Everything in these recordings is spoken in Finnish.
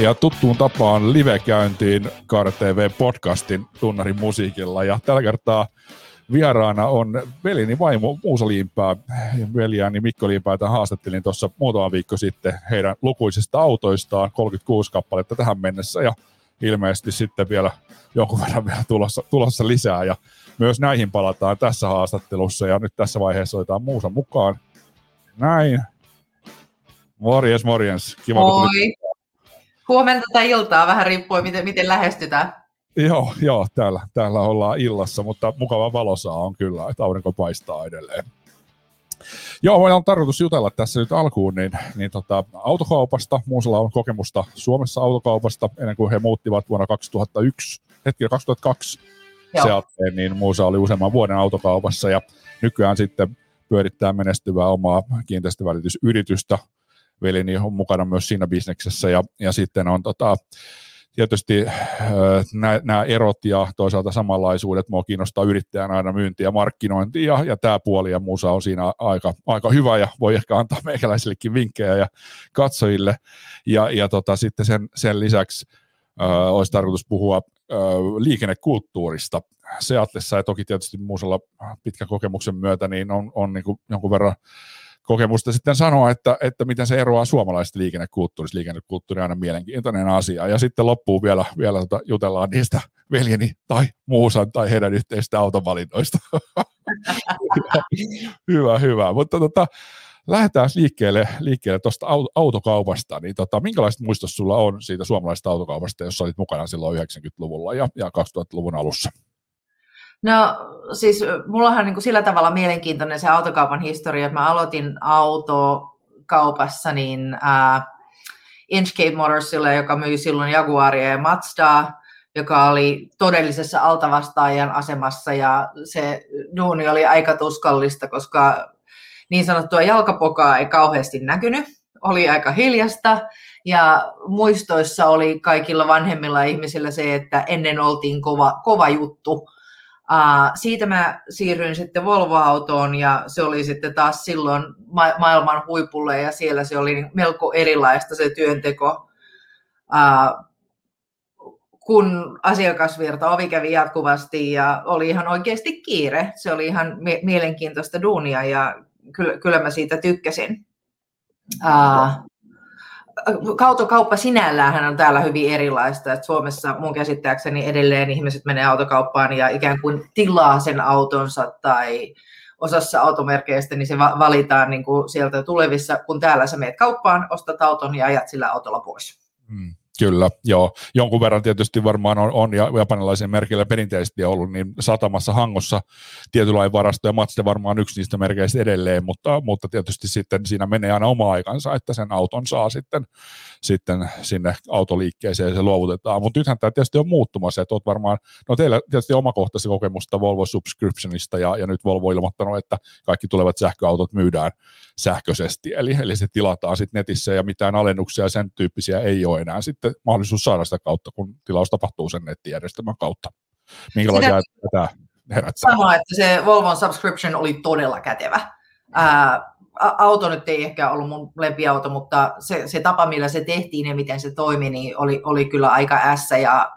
Ja tuttuun tapaan live-käyntiin TV podcastin tunnarin musiikilla. Ja tällä kertaa vieraana on velini vaimo Muusa Liimpää. Veljääni Mikko Liimpää, jota haastattelin tuossa muutama viikko sitten heidän lukuisista autoistaan, 36 kappaletta tähän mennessä. Ja ilmeisesti sitten vielä jonkun verran vielä tulossa, tulossa lisää. Ja myös näihin palataan tässä haastattelussa. Ja nyt tässä vaiheessa otetaan Muusa mukaan. Näin. Morjens, morjens. Kiva, Moi. Huomenta tai iltaa, vähän riippuen miten, miten lähestytään. Joo, joo täällä, täällä ollaan illassa, mutta mukava valosaa on kyllä, että aurinko paistaa edelleen. Joo, meillä on tarkoitus jutella tässä nyt alkuun niin, niin tota, autokaupasta. Muusalla on kokemusta Suomessa autokaupasta ennen kuin he muuttivat vuonna 2001, hetki 2002 Seatteen, niin Muusa oli useamman vuoden autokaupassa ja nykyään sitten pyörittää menestyvää omaa kiinteistövälitysyritystä. Velini on mukana myös siinä bisneksessä ja, ja sitten on tota, tietysti nämä erot ja toisaalta samanlaisuudet mua kiinnostaa yrittäjän aina myynti ja markkinointi ja, ja tämä puoli ja muusa on siinä aika, aika hyvä ja voi ehkä antaa meikäläisillekin vinkkejä ja katsojille ja, ja tota, sitten sen, sen lisäksi äh, olisi tarkoitus puhua äh, liikennekulttuurista. Seatlessa ja toki tietysti muusella pitkän kokemuksen myötä niin on, on niin kuin jonkun verran kokemusta sitten sanoa, että, että miten se eroaa suomalaisesta liikennekulttuurista. Liikennekulttuuri on aina mielenkiintoinen asia. Ja sitten loppuu vielä, vielä tota, jutellaan niistä veljeni tai muusan tai heidän yhteistä autovalinnoista. hyvä, hyvä. Mutta tota, lähdetään liikkeelle, liikkeelle tuosta autokaupasta. Niin tota, minkälaiset muistot sulla on siitä suomalaisesta autokaupasta, jossa olit mukana silloin 90-luvulla ja, ja 2000-luvun alussa? No siis mullahan niin kuin sillä tavalla mielenkiintoinen se autokaupan historia, että mä aloitin autokaupassa niin äh, Inchcape Motorsille, joka myi silloin Jaguaria ja Mazdaa, joka oli todellisessa altavastaajan asemassa ja se duuni oli aika tuskallista, koska niin sanottua jalkapokaa ei kauheasti näkynyt, oli aika hiljasta ja muistoissa oli kaikilla vanhemmilla ihmisillä se, että ennen oltiin kova, kova juttu Siitä mä siirryin sitten Volvo-autoon ja se oli sitten taas silloin ma- maailman huipulle ja siellä se oli melko erilaista se työnteko. Uh, kun asiakasvirta ovi kävi jatkuvasti ja oli ihan oikeasti kiire. Se oli ihan mie- mielenkiintoista duunia ja kyllä, kyllä mä siitä tykkäsin. Uh, autokauppa sinällään on täällä hyvin erilaista. Että Suomessa mun käsittääkseni edelleen ihmiset menee autokauppaan ja ikään kuin tilaa sen autonsa tai osassa automerkeistä, niin se valitaan niin kuin sieltä tulevissa, kun täällä sä meet kauppaan, ostat auton ja ajat sillä autolla pois. Hmm. Kyllä, joo. Jonkun verran tietysti varmaan on, on ja japanilaisen merkillä perinteisesti ollut, niin satamassa Hangossa tietynlainen varasto ja Mazda varmaan yksi niistä merkeistä edelleen, mutta, mutta tietysti sitten siinä menee aina oma aikansa, että sen auton saa sitten, sitten sinne autoliikkeeseen ja se luovutetaan. Mutta nythän tämä tietysti on muuttumassa, että olet varmaan, no teillä tietysti omakohtaista kokemusta Volvo Subscriptionista ja, ja nyt Volvo ilmoittanut, että kaikki tulevat sähköautot myydään sähköisesti, eli, eli se tilataan sitten netissä ja mitään alennuksia sen tyyppisiä ei ole enää sitten mahdollisuus saada sitä kautta, kun tilaus tapahtuu sen nettijärjestelmän kautta. Minkälaisia sitä tämä herättää? Sanoa, että se Volvon subscription oli todella kätevä. Ää, auto nyt ei ehkä ollut mun lempiauto, mutta se, se tapa, millä se tehtiin ja miten se toimi, niin oli, oli kyllä aika ässä ja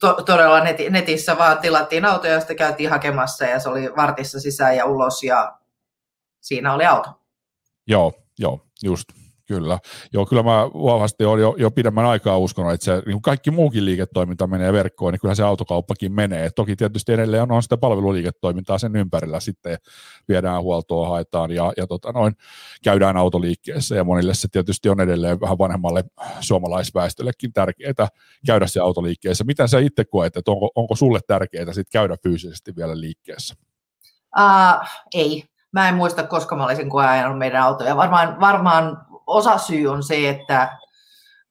to, todella netissä vaan tilattiin auto ja sitten käytiin hakemassa ja se oli vartissa sisään ja ulos ja siinä oli auto. Joo, joo, just. Kyllä. Joo, kyllä mä vahvasti olen jo, jo pidemmän aikaa uskonut, että se, niin kaikki muukin liiketoiminta menee verkkoon, niin kyllä se autokauppakin menee. Toki tietysti edelleen on, sitä palveluliiketoimintaa sen ympärillä sitten viedään huoltoa, haetaan ja, ja tota noin, käydään autoliikkeessä ja monille se tietysti on edelleen vähän vanhemmalle suomalaisväestöllekin tärkeää käydä se autoliikkeessä. Miten sä itse koet, että onko, onko sulle tärkeää sit käydä fyysisesti vielä liikkeessä? Uh, ei, mä en muista, koska mä olisin koeajanut meidän autoja. Varmaan, varmaan osa syy on se, että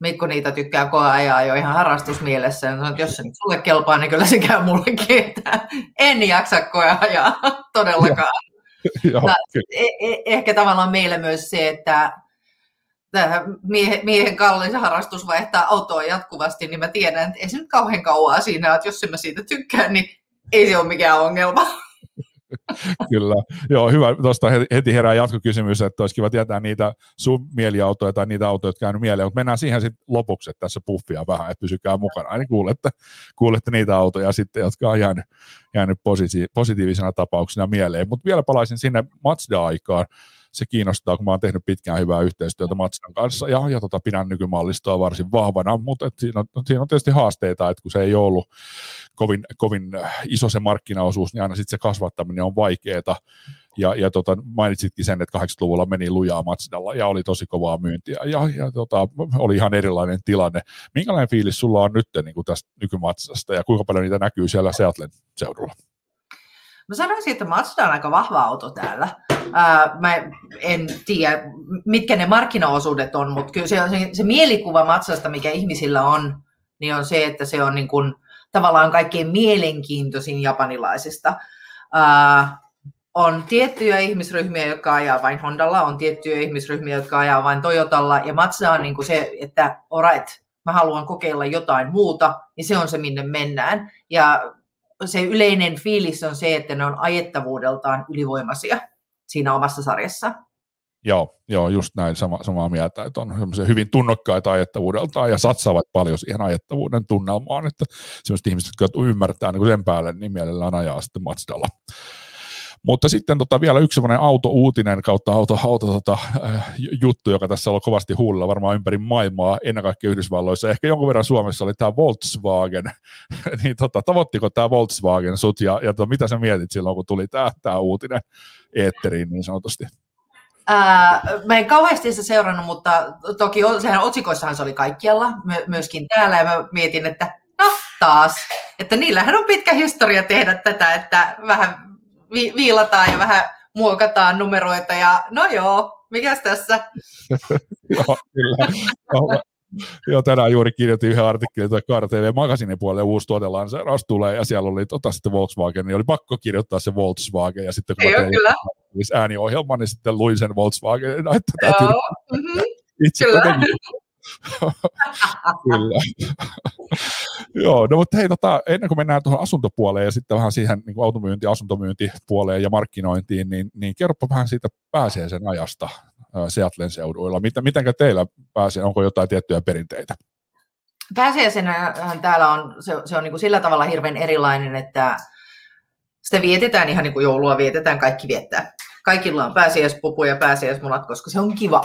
Mikko niitä tykkää koeajaa jo ihan harrastusmielessä. Ja että jos se nyt sulle kelpaa, niin kyllä se käy mullekin, että en jaksa koeajaa todellakaan. Joo, e- e- ehkä tavallaan meille myös se, että miehen, miehen kallis harrastus vaihtaa autoa jatkuvasti, niin mä tiedän, että ei se nyt kauhean kauaa siinä, että jos mä siitä tykkään, niin ei se ole mikään ongelma. Kyllä. Joo, hyvä. Tuosta heti herää jatkokysymys, että olisi kiva tietää niitä sun mieliautoja tai niitä autoja, jotka käynyt mieleen, mutta mennään siihen sitten lopuksi, että tässä puffia vähän, että pysykää mukana, niin kuulette, kuulette niitä autoja sitten, jotka on jäänyt, jäänyt positi- positiivisena tapauksena mieleen. Mutta vielä palaisin sinne Mazda-aikaan se kiinnostaa, kun mä oon tehnyt pitkään hyvää yhteistyötä Matsdan kanssa ja, ja tota, pidän nykymallistoa varsin vahvana, mutta et siinä, on, siinä on tietysti haasteita, että kun se ei ollut kovin, kovin iso se markkinaosuus, niin aina sitten se kasvattaminen on vaikeaa. Ja, ja tota, mainitsitkin sen, että 80-luvulla meni lujaa Matsdalla ja oli tosi kovaa myyntiä ja, ja tota, oli ihan erilainen tilanne. Minkälainen fiilis sulla on nyt niin kuin tästä nykymatsasta ja kuinka paljon niitä näkyy siellä Seattlen seudulla? Mä sanoisin, että Mazda on aika vahva auto täällä. Ää, mä en tiedä, mitkä ne markkinaosuudet on, mutta kyllä se, se, se mielikuva Matsasta, mikä ihmisillä on, niin on se, että se on niin kuin, tavallaan kaikkein mielenkiintoisin japanilaisista. Ää, on tiettyjä ihmisryhmiä, jotka ajaa vain Hondalla, on tiettyjä ihmisryhmiä, jotka ajaa vain Toyotalla, ja Mazda on niin kuin se, että alright, mä haluan kokeilla jotain muuta, niin se on se, minne mennään. Ja se yleinen fiilis on se, että ne on ajettavuudeltaan ylivoimaisia siinä omassa sarjassa. Joo, joo just näin sama, samaa mieltä, että on hyvin tunnokkaita ajettavuudeltaan ja satsaavat paljon siihen ajettavuuden tunnelmaan, että sellaiset ihmiset, jotka ymmärtää niin sen päälle, niin mielellään ajaa sitten Mazdalla. Mutta sitten tota, vielä yksi sellainen auto-uutinen kautta auto, auto tota, äh, juttu, joka tässä on kovasti huulilla varmaan ympäri maailmaa, ennen kaikkea Yhdysvalloissa, ehkä jonkun verran Suomessa oli tämä Volkswagen. niin tota, tavoittiko tämä Volkswagen sut ja, ja to, mitä sä mietit silloin, kun tuli tämä uutinen eetteriin niin sanotusti? Ää, mä en kauheasti sitä seurannut, mutta toki sehän otsikoissahan se oli kaikkialla, my- myöskin täällä, ja mä mietin, että no taas, että niillähän on pitkä historia tehdä tätä, että vähän vi- viilataan ja vähän muokataan numeroita ja no joo, mikäs tässä? joo, kyllä. Joo, tänään juuri kirjoitin yhden artikkelin tuo Kaara TV Magasinin puolelle uusi tuotelanseeraus tulee ja siellä oli tota sitten Volkswagen, niin oli pakko kirjoittaa se Volkswagen ja sitten kun Ei, tein kyllä. ääniohjelman, niin sitten luin sen Volkswagen, että täytyy mm-hmm. itse kyllä. Kyllä. Joo, no mutta hei, tota, ennen kuin mennään tuohon asuntopuoleen ja sitten vähän siihen niin kuin automyynti, asuntomyyntipuoleen ja markkinointiin, niin, niin kerropa vähän siitä pääsiäisen ajasta Seattlen seuduilla. Miten, mitenkä teillä pääsee, onko jotain tiettyjä perinteitä? Pääsiäisenähän täällä on, se, se on niin kuin sillä tavalla hirveän erilainen, että sitä vietetään ihan niin kuin joulua vietetään, kaikki viettää. Kaikilla on pääsiäispupu ja pääsiäismunat, koska se on kiva.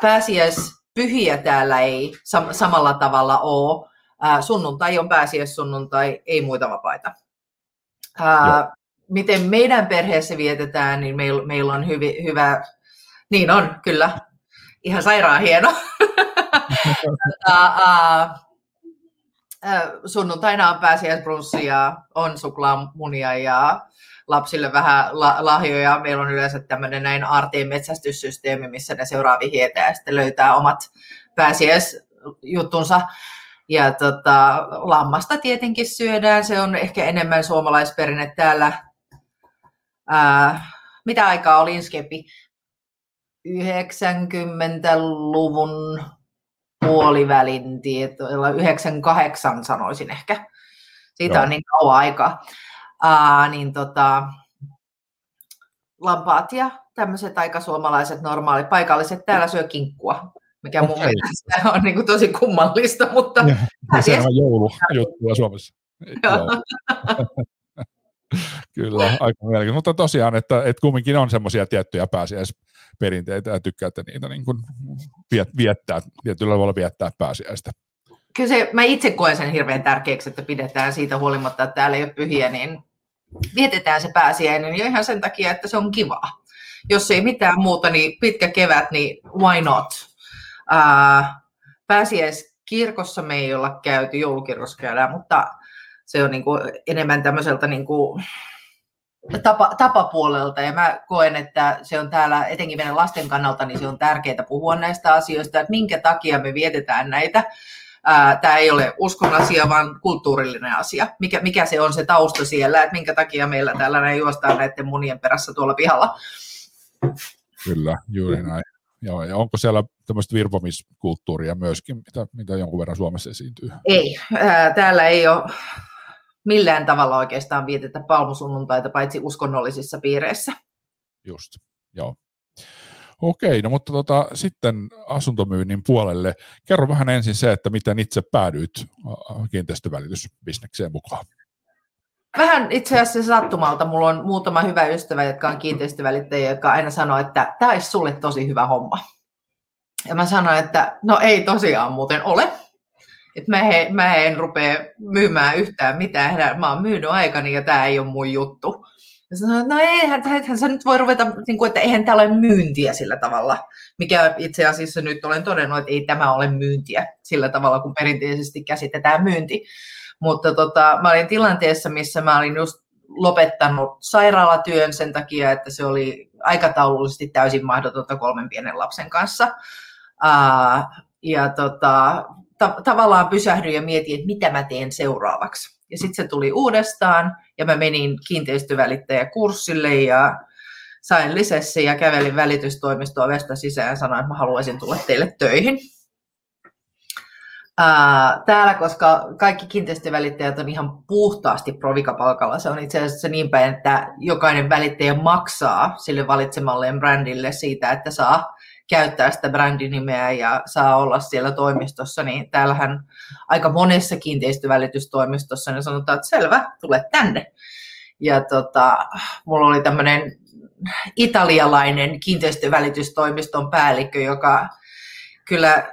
Pääsiäis pyhiä täällä ei sam- samalla tavalla ole. Ää, sunnuntai on sunnuntai, ei muita vapaita. Ää, miten meidän perheessä vietetään, niin meillä, meillä on hyvi, hyvä, niin on kyllä, ihan sairaan hieno. ää, sunnuntaina on pääsiäisbrunssi ja on suklaamunia ja lapsille vähän la- lahjoja. Meillä on yleensä tämmöinen näin aarteen metsästyssysteemi, missä ne seuraavi hietää ja sitten löytää omat pääsiäisjuttunsa. Ja tota, lammasta tietenkin syödään, se on ehkä enemmän suomalaisperinne täällä. Ää, mitä aikaa oli Inskepi? 90-luvun puolivälin tietoilla, 98 sanoisin ehkä. Siitä Joo. on niin kauan aikaa ää, niin tota, lampaat ja tämmöiset aika suomalaiset normaalit paikalliset täällä syö kinkkua, mikä mun okay. mielestä on niin kuin tosi kummallista, mutta... Ja, se on joulujuttuja Suomessa. Joo. Kyllä, aika mielenkiintoista. Mutta tosiaan, että, että kumminkin on semmoisia tiettyjä pääsiäisperinteitä ja tykkäätte niitä niin kuin viettää, tietyllä tavalla viettää pääsiäistä kyllä se, mä itse koen sen hirveän tärkeäksi, että pidetään siitä huolimatta, että täällä ei ole pyhiä, niin vietetään se pääsiäinen jo ihan sen takia, että se on kivaa. Jos ei mitään muuta, niin pitkä kevät, niin why not? Ää, pääsiäiskirkossa me ei olla käyty, joulukirkossa käydään, mutta se on niin kuin enemmän tämmöiseltä niin kuin tapa, tapapuolelta ja mä koen, että se on täällä etenkin meidän lasten kannalta, niin se on tärkeää puhua näistä asioista, että minkä takia me vietetään näitä tämä ei ole uskon asia, vaan kulttuurillinen asia. Mikä, mikä se on se tausta siellä, että minkä takia meillä täällä näin juostaan näiden munien perässä tuolla pihalla. Kyllä, juuri näin. Joo, ja onko siellä tämmöistä virpomiskulttuuria myöskin, mitä, mitä jonkun verran Suomessa esiintyy? Ei, ää, täällä ei ole millään tavalla oikeastaan vietetä palmusunnuntaita, paitsi uskonnollisissa piireissä. Just, joo. Okei, no mutta tota, sitten asuntomyynnin puolelle. Kerro vähän ensin se, että miten itse päädyit kiinteistövälitysbisnekseen mukaan. Vähän itse asiassa sattumalta. Mulla on muutama hyvä ystävä, jotka on kiinteistövälittäjiä, jotka aina sanoo, että tämä olisi sulle tosi hyvä homma. Ja mä sanoin, että no ei tosiaan muuten ole. Että mä, he, mä en rupea myymään yhtään mitään. Mä oon myynyt aikani ja tämä ei ole mun juttu. Ja sanoin, no eihän, eihän sä nyt voi ruveta, niin kuin, että eihän tämä ole myyntiä sillä tavalla. Mikä itse asiassa nyt olen todennut, että ei tämä ole myyntiä sillä tavalla, kun perinteisesti käsitetään myynti. Mutta tota, mä olin tilanteessa, missä mä olin just lopettanut sairaalatyön sen takia, että se oli aikataulullisesti täysin mahdotonta kolmen pienen lapsen kanssa. Uh, ja tota, ta- tavallaan pysähdyin ja mietin, että mitä mä teen seuraavaksi. Ja sitten se tuli uudestaan ja mä menin kiinteistövälittäjäkurssille ja sain lisessi ja kävelin välitystoimistoa ovesta sisään ja sanoin, että mä haluaisin tulla teille töihin. Ää, täällä, koska kaikki kiinteistövälittäjät on ihan puhtaasti provikapalkalla, se on itse asiassa niin päin, että jokainen välittäjä maksaa sille valitsemalleen brändille siitä, että saa käyttää sitä brändinimeä ja saa olla siellä toimistossa, niin täällähän aika monessa kiinteistövälitystoimistossa niin sanotaan, että selvä, tule tänne. Ja tota, mulla oli tämmöinen italialainen kiinteistövälitystoimiston päällikkö, joka kyllä,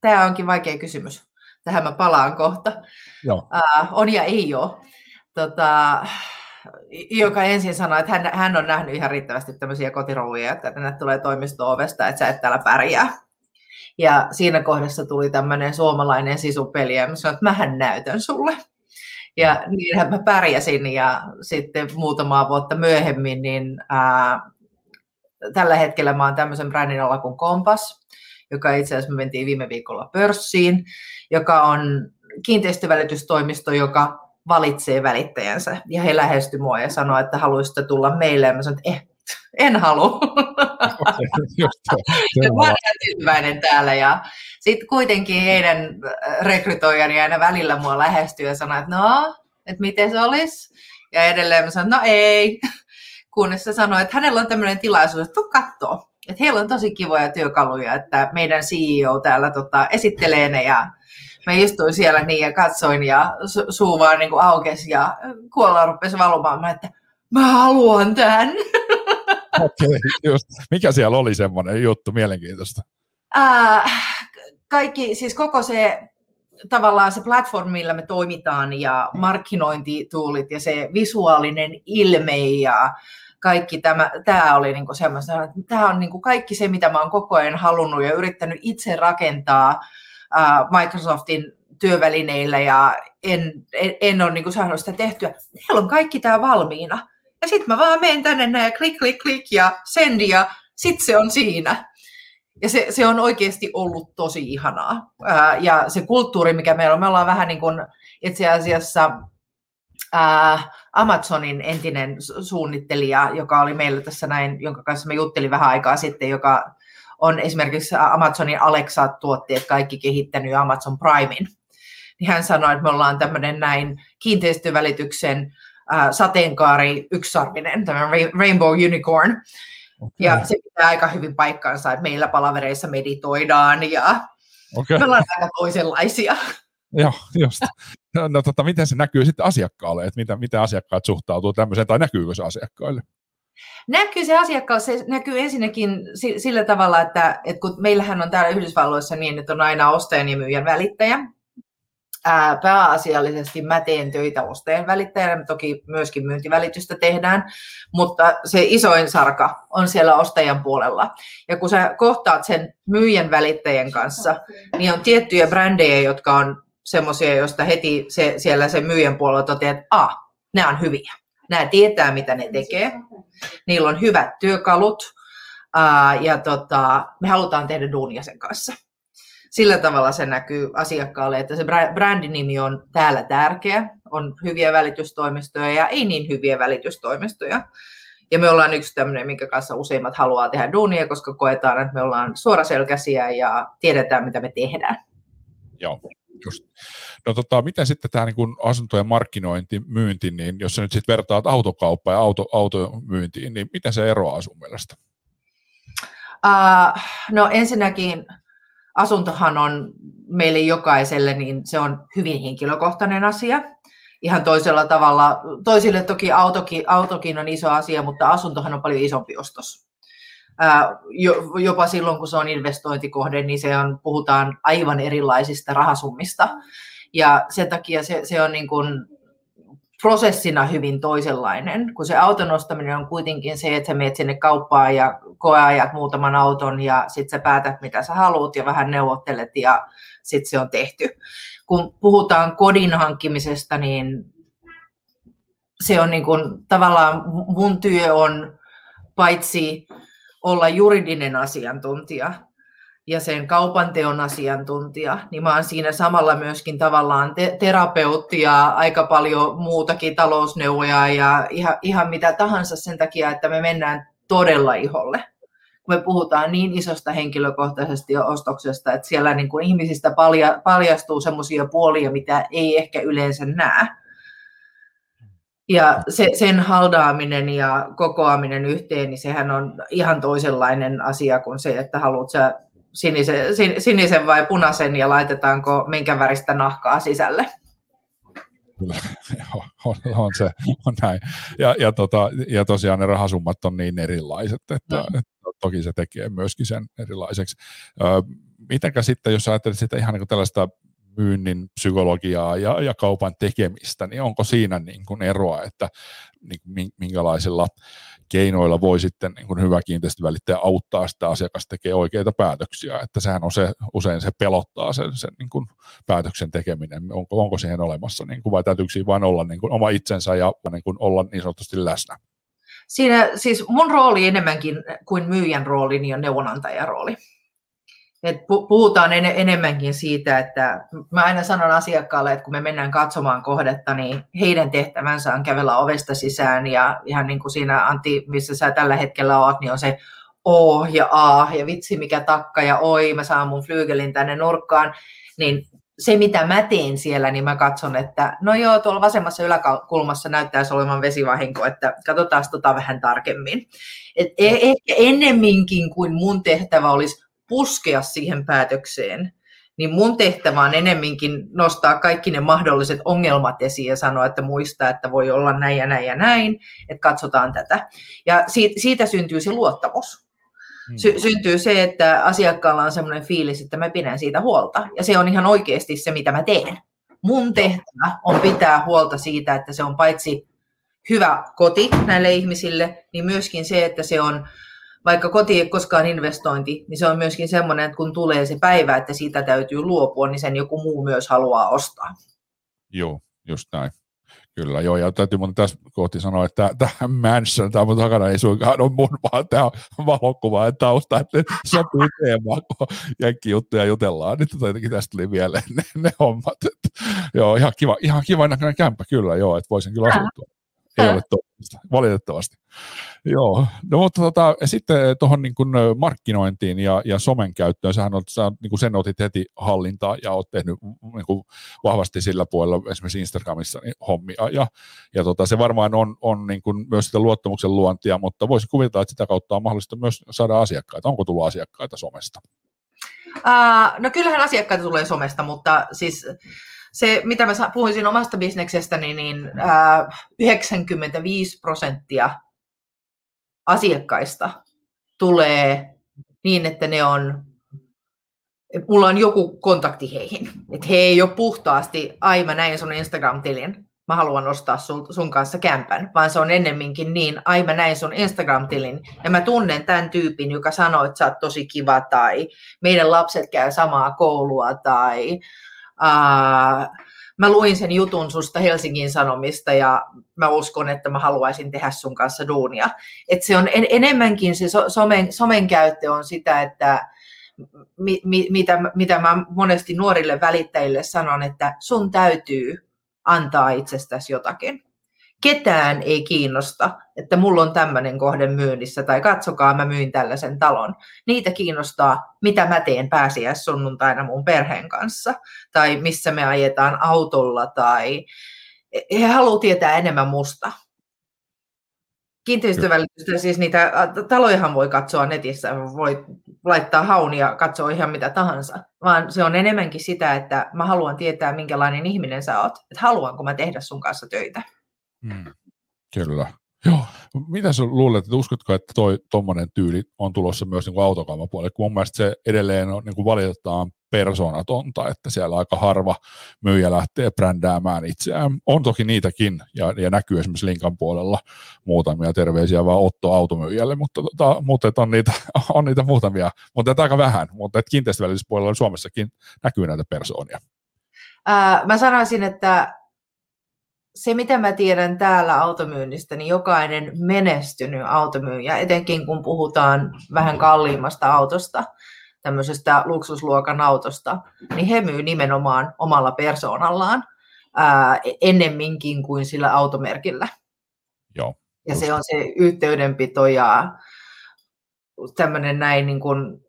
tämä onkin vaikea kysymys. Tähän mä palaan kohta. Joo. Uh, on ja ei ole. Tota, joka ensin sanoi, että hän, hän on nähnyt ihan riittävästi tämmöisiä kotirouja, että tänne tulee toimisto-ovesta, että sä et täällä pärjää. Ja siinä kohdassa tuli tämmöinen suomalainen sisupeli, ja mä sanoin, että mähän näytän sulle. Ja niinhän mä pärjäsin, ja sitten muutamaa vuotta myöhemmin, niin ää, tällä hetkellä mä oon tämmöisen brändin alla kuin Kompas, joka itse asiassa me mentiin viime viikolla pörssiin, joka on kiinteistövälitystoimisto, joka valitsee välittäjänsä. Ja he lähestyivät mua ja sanoivat, että haluaisitte tulla meille. Ja mä sanoin, että eh, en halua. mä olen tyytyväinen täällä. Ja sitten kuitenkin heidän rekrytoijani aina välillä mua lähestyy ja sanoo, että no, että miten se olisi. Ja edelleen mä sanoin, no ei. Kunnes se sanoi, että hänellä on tämmöinen tilaisuus, että tuu kattoo. Että heillä on tosi kivoja työkaluja, että meidän CEO täällä tota, esittelee ne ja mä istuin siellä niin ja katsoin ja su- suu vaan niin aukesi ja kuolla rupesi valumaan. Mä että mä haluan tämän. Okei, okay, just. Mikä siellä oli semmoinen juttu mielenkiintoista? Äh, kaikki, siis koko se tavallaan se platform, millä me toimitaan ja markkinointituulit ja se visuaalinen ilme ja kaikki tämä, tämä oli niin semmoista, että tämä on niin kaikki se, mitä mä oon koko ajan halunnut ja yrittänyt itse rakentaa Microsoftin työvälineillä ja en, en, en ole niin saanut sitä tehtyä. Meillä on kaikki tämä valmiina. Ja sitten mä vaan menen tänne näin ja klik, klik, klik ja sendi ja sitten se on siinä. Ja se, se on oikeasti ollut tosi ihanaa. Ää, ja se kulttuuri, mikä meillä on, me ollaan vähän niin kuin itse asiassa ää, Amazonin entinen suunnittelija, joka oli meillä tässä näin, jonka kanssa me juttelin vähän aikaa sitten, joka on esimerkiksi Amazonin Alexa-tuotteet kaikki kehittänyt Amazon Primein. Niin hän sanoi, että me ollaan tämmöinen näin kiinteistövälityksen äh, sateenkaari yksarvinen, tämmöinen Rainbow Unicorn. Okay. Ja se pitää aika hyvin paikkaansa, että meillä palavereissa meditoidaan ja okay. me ollaan aika toisenlaisia. Joo, just. No, no tota, miten se näkyy sitten asiakkaalle, että miten, miten asiakkaat suhtautuu tämmöiseen, tai näkyykö se asiakkaille? Näkyy se asiakkaus, se näkyy ensinnäkin sillä tavalla, että, että kun meillähän on täällä Yhdysvalloissa niin, että on aina ostajan ja myyjän välittäjä, ää, pääasiallisesti mä teen töitä ostajan välittäjänä, toki myöskin myyntivälitystä tehdään, mutta se isoin sarka on siellä ostajan puolella. Ja kun sä kohtaat sen myyjän välittäjän kanssa, niin on tiettyjä brändejä, jotka on semmoisia, joista heti se, siellä sen myyjän puolella toteaa, että ah, nämä on hyviä. Nämä tietää, mitä ne tekee. Niillä on hyvät työkalut ja tota, me halutaan tehdä duunia sen kanssa. Sillä tavalla se näkyy asiakkaalle, että se brändinimi on täällä tärkeä, on hyviä välitystoimistoja ja ei niin hyviä välitystoimistoja. Ja me ollaan yksi tämmöinen, minkä kanssa useimmat haluaa tehdä duunia, koska koetaan, että me ollaan suoraselkäisiä ja tiedetään, mitä me tehdään. Joo, Just. No tota, miten sitten tämä niin asuntojen markkinointi, myynti, niin jos sä nyt sitten vertaat autokauppaa ja auto, automyyntiin, niin miten se eroaa sun mielestä? Uh, no ensinnäkin asuntohan on meille jokaiselle, niin se on hyvin henkilökohtainen asia. Ihan toisella tavalla, toisille toki autokin, autokin on iso asia, mutta asuntohan on paljon isompi ostos. Jopa silloin, kun se on investointikohde, niin se on, puhutaan aivan erilaisista rahasummista. Ja sen takia se, se on niin kuin prosessina hyvin toisenlainen, kun se auton ostaminen on kuitenkin se, että sä menet sinne kauppaan ja koeajat muutaman auton ja sitten sä päätät, mitä sä haluat ja vähän neuvottelet ja sitten se on tehty. Kun puhutaan kodin hankkimisesta, niin se on niin kuin, tavallaan mun työ on paitsi olla juridinen asiantuntija, ja sen kaupanteon asiantuntija, niin mä oon siinä samalla myöskin tavallaan te- terapeutti ja aika paljon muutakin talousneuvoja ja ihan, ihan mitä tahansa sen takia, että me mennään todella iholle. Kun me puhutaan niin isosta henkilökohtaisesti ostoksesta, että siellä niin kuin ihmisistä palja, paljastuu semmoisia puolia, mitä ei ehkä yleensä näe. Ja se, sen haldaaminen ja kokoaminen yhteen, niin sehän on ihan toisenlainen asia kuin se, että haluat sä sinisen, sin, sinisen vai punaisen ja laitetaanko minkä väristä nahkaa sisälle. On, on, se, on näin. Ja, ja, tota, ja tosiaan ne rahasummat on niin erilaiset, että, no. että toki se tekee myöskin sen erilaiseksi. Ö, mitenkä sitten, jos ajattelet sitä ihan niin tällaista myynnin psykologiaa ja, ja kaupan tekemistä, niin onko siinä niin kuin eroa, että niin, minkälaisilla keinoilla voi sitten niin kuin hyvä kiinteistövälittäjä auttaa sitä asiakasta tekemään oikeita päätöksiä, että sehän on se, usein se pelottaa sen, sen niin kuin päätöksen tekeminen, onko, onko siihen olemassa, niin kuin, vai täytyykö siinä vain olla niin kuin oma itsensä ja niin kuin olla niin sanotusti läsnä? Siinä siis mun rooli enemmänkin kuin myyjän rooli, niin on neuvonantajan rooli. Et puhutaan en, enemmänkin siitä, että mä aina sanon asiakkaalle, että kun me mennään katsomaan kohdetta, niin heidän tehtävänsä on kävellä ovesta sisään ja ihan niin kuin siinä Antti, missä sä tällä hetkellä oot, niin on se O ja A ja vitsi mikä takka ja oi, mä saan mun flyygelin tänne nurkkaan, niin se mitä mä teen siellä, niin mä katson, että no joo, tuolla vasemmassa yläkulmassa näyttäisi olevan vesivahinko, että katsotaan tota vähän tarkemmin. Et e- ehkä ennemminkin kuin mun tehtävä olisi puskea siihen päätökseen, niin mun tehtävä on enemminkin nostaa kaikki ne mahdolliset ongelmat esiin ja sanoa, että muista, että voi olla näin ja näin ja näin, että katsotaan tätä. Ja siitä, siitä syntyy se luottamus. Hmm. Sy- syntyy se, että asiakkaalla on semmoinen fiilis, että mä pidän siitä huolta. Ja se on ihan oikeasti se, mitä mä teen. Mun tehtävä on pitää huolta siitä, että se on paitsi hyvä koti näille ihmisille, niin myöskin se, että se on vaikka koti ei koskaan investointi, niin se on myöskin semmoinen, että kun tulee se päivä, että siitä täytyy luopua, niin sen joku muu myös haluaa ostaa. Joo, just näin. Kyllä, joo, ja täytyy mun tässä kohti sanoa, että tämä mansion, tämä mun takana ei suinkaan ole mun, vaan tämä on valokuva, että tausta, että sopii teemaan, kun juttuja jutellaan, niin tota jotenkin tästä tuli mieleen ne, ne hommat. Että, joo, ihan kiva, ihan kiva näköinen kämppä kyllä, joo, että voisin kyllä asua ei ole todellista, valitettavasti. Joo, no mutta tota, sitten tuohon niin kuin markkinointiin ja, ja somen käyttöön, sähän olet, sä, niin kuin sen otit heti hallintaa ja olet tehnyt niin kuin vahvasti sillä puolella esimerkiksi Instagramissa niin hommia ja, ja tota, se varmaan on, on niin kuin myös sitä luottamuksen luontia, mutta voisi kuvitella, että sitä kautta on mahdollista myös saada asiakkaita. Onko tullut asiakkaita somesta? Uh, no kyllähän asiakkaita tulee somesta, mutta siis se, mitä mä puhuin siinä omasta bisneksestäni, niin ää, 95 prosenttia asiakkaista tulee niin, että ne on, mulla on joku kontakti heihin. Että he ei ole puhtaasti, ai mä näin sun Instagram-tilin, mä haluan ostaa sun, sun kanssa kämpän, vaan se on ennemminkin niin, ai mä näin sun Instagram-tilin ja mä tunnen tämän tyypin, joka sanoo, että sä oot tosi kiva tai meidän lapset käy samaa koulua tai Uh, mä luin sen jutun susta Helsingin Sanomista ja mä uskon, että mä haluaisin tehdä sun kanssa duunia. Et se on en, enemmänkin se so, somen, somen käyttö on sitä, että mi, mi, mitä, mitä mä monesti nuorille välittäjille sanon, että sun täytyy antaa itsestäsi jotakin. Ketään ei kiinnosta, että mulla on tämmöinen kohde myynnissä, tai katsokaa, mä myyn tällaisen talon. Niitä kiinnostaa, mitä mä teen pääsiäissunnuntaina mun perheen kanssa, tai missä me ajetaan autolla, tai he haluavat tietää enemmän musta. Kiinteistövälitystä, siis niitä talojahan voi katsoa netissä, voi laittaa haun ja katsoa ihan mitä tahansa, vaan se on enemmänkin sitä, että mä haluan tietää, minkälainen ihminen sä oot, että haluanko mä tehdä sun kanssa töitä. Hmm. Kyllä. Joo. Mitä sä luulet, että uskotko, että toi tuommoinen tyyli on tulossa myös niin autokaupapuolelle? Kun mun mielestä se edelleen on niin kuin valitetaan persoonatonta, että siellä aika harva myyjä lähtee brändäämään itseään. On toki niitäkin, ja, ja näkyy esimerkiksi Linkan puolella muutamia terveisiä vaan Otto automyyjälle, mutta, tota, mutta on, niitä, on niitä muutamia, mutta aika vähän, mutta kiinteistövälityspuolella Suomessakin näkyy näitä persoonia. Ää, mä sanoisin, että se, mitä mä tiedän täällä automyynnistä, niin jokainen menestynyt automyyjä, etenkin kun puhutaan vähän kalliimmasta autosta, tämmöisestä luksusluokan autosta, niin he myy nimenomaan omalla persoonallaan ää, ennemminkin kuin sillä automerkillä. Joo. Ja se on se yhteydenpito ja tämmöinen näin niin kuin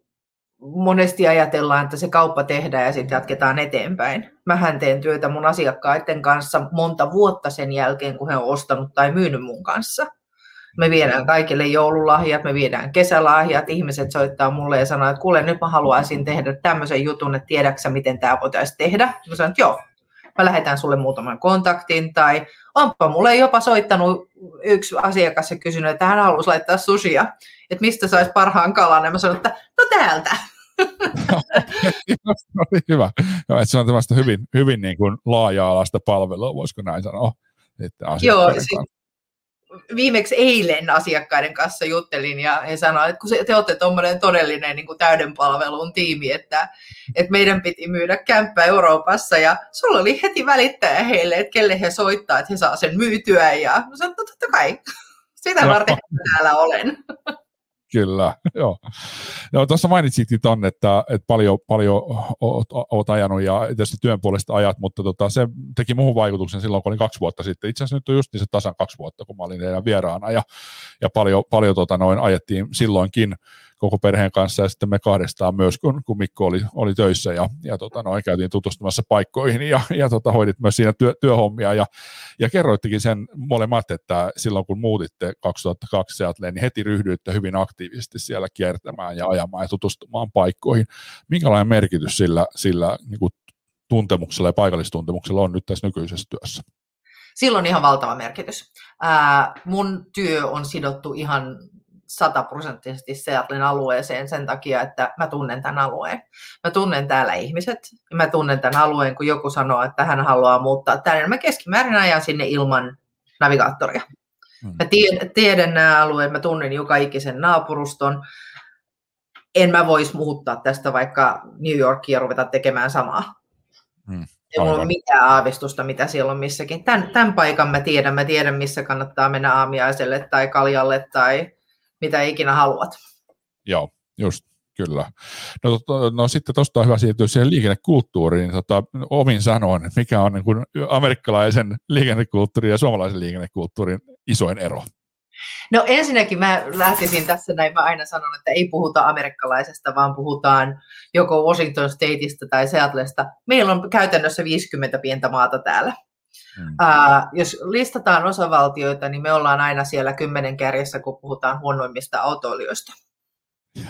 monesti ajatellaan, että se kauppa tehdään ja sitten jatketaan eteenpäin. Mähän teen työtä mun asiakkaiden kanssa monta vuotta sen jälkeen, kun he on ostanut tai myynyt mun kanssa. Me viedään kaikille joululahjat, me viedään kesälahjat, ihmiset soittaa mulle ja sanoo, että kuule, nyt mä haluaisin tehdä tämmöisen jutun, että tiedäksä, miten tämä voitaisiin tehdä. Mä sanon, että joo, mä lähetän sulle muutaman kontaktin, tai onpa mulle jopa soittanut yksi asiakas ja kysynyt, että hän haluaisi laittaa sushia, että mistä saisi parhaan kalan, ja mä sanoin, että täältä. hyvä. No, että se on tämmöistä hyvin, hyvin niin kuin laaja-alaista palvelua, voisiko näin sanoa. Että Joo, siis, viimeksi eilen asiakkaiden kanssa juttelin ja he sanoivat, että kun te olette tuommoinen todellinen niin kuin täyden palvelun tiimi, että, että meidän piti myydä kämppä Euroopassa ja sulla oli heti välittäjä heille, että kelle he soittaa, että he saa sen myytyä ja sanoin, että totta kai, sitä varten täällä olen. Kyllä, joo. No, tuossa mainitsitkin ton, että, että paljon, paljon oot, oot ajanut ja tietysti työn puolesta ajat, mutta tota, se teki muuhun vaikutuksen silloin, kun olin kaksi vuotta sitten. Itse asiassa nyt on just se tasan kaksi vuotta, kun mä olin teidän vieraana ja, ja paljon, paljon tota, noin, ajettiin silloinkin koko perheen kanssa ja sitten me kahdestaan myös, kun, kun Mikko oli, oli töissä ja, ja tota, noin, käytiin tutustumassa paikkoihin ja, ja tota, hoidit myös siinä työ, työhommia ja, ja kerroittekin sen molemmat, että silloin kun muutitte 2002 Seattleen, niin heti ryhdyitte hyvin aktiivisesti siellä kiertämään ja ajamaan ja tutustumaan paikkoihin. Minkälainen merkitys sillä, sillä niin kuin tuntemuksella ja paikallistuntemuksella on nyt tässä nykyisessä työssä? Silloin ihan valtava merkitys. Ää, mun työ on sidottu ihan sataprosenttisesti Seattlein alueeseen sen takia, että mä tunnen tämän alueen. Mä tunnen täällä ihmiset, ja mä tunnen tämän alueen, kun joku sanoo, että hän haluaa muuttaa tänne. Niin mä keskimäärin ajan sinne ilman navigaattoria. Hmm. Mä tiedän, tiedän nämä alueet, mä tunnen joka ikisen naapuruston. En mä voisi muuttaa tästä vaikka New Yorkia ruveta tekemään samaa. Hmm. Ei mulla ole mitään aavistusta, mitä siellä on missäkin. Tämän, tämän paikan mä tiedän. Mä tiedän, missä kannattaa mennä aamiaiselle tai kaljalle tai mitä ikinä haluat. Joo, just kyllä. No, to, no sitten tuosta on hyvä siirtyä siihen liikennekulttuuriin. Niin tota, omin sanoen, mikä on niin kuin amerikkalaisen liikennekulttuurin ja suomalaisen liikennekulttuurin isoin ero? No ensinnäkin mä lähtisin tässä näin, mä aina sanon, että ei puhuta amerikkalaisesta, vaan puhutaan joko Washington Stateista tai Seattlesta. Meillä on käytännössä 50 pientä maata täällä. Mm. Uh, jos listataan osavaltioita, niin me ollaan aina siellä kymmenen kärjessä, kun puhutaan huonoimmista autoilijoista.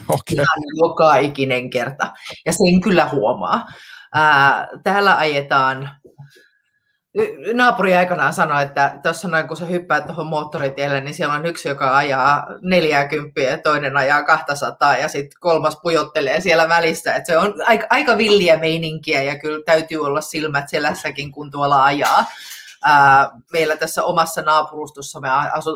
Okay. Ihan joka ikinen kerta. Ja sen kyllä huomaa. Uh, täällä ajetaan naapuri aikanaan sanoi, että tuossa noin kun sä hyppäät tuohon moottoritielle, niin siellä on yksi, joka ajaa 40 ja toinen ajaa 200 ja sitten kolmas pujottelee siellä välissä. Et se on aika, aika villiä meininkiä ja kyllä täytyy olla silmät selässäkin, kun tuolla ajaa. Ää, meillä tässä omassa naapurustossa me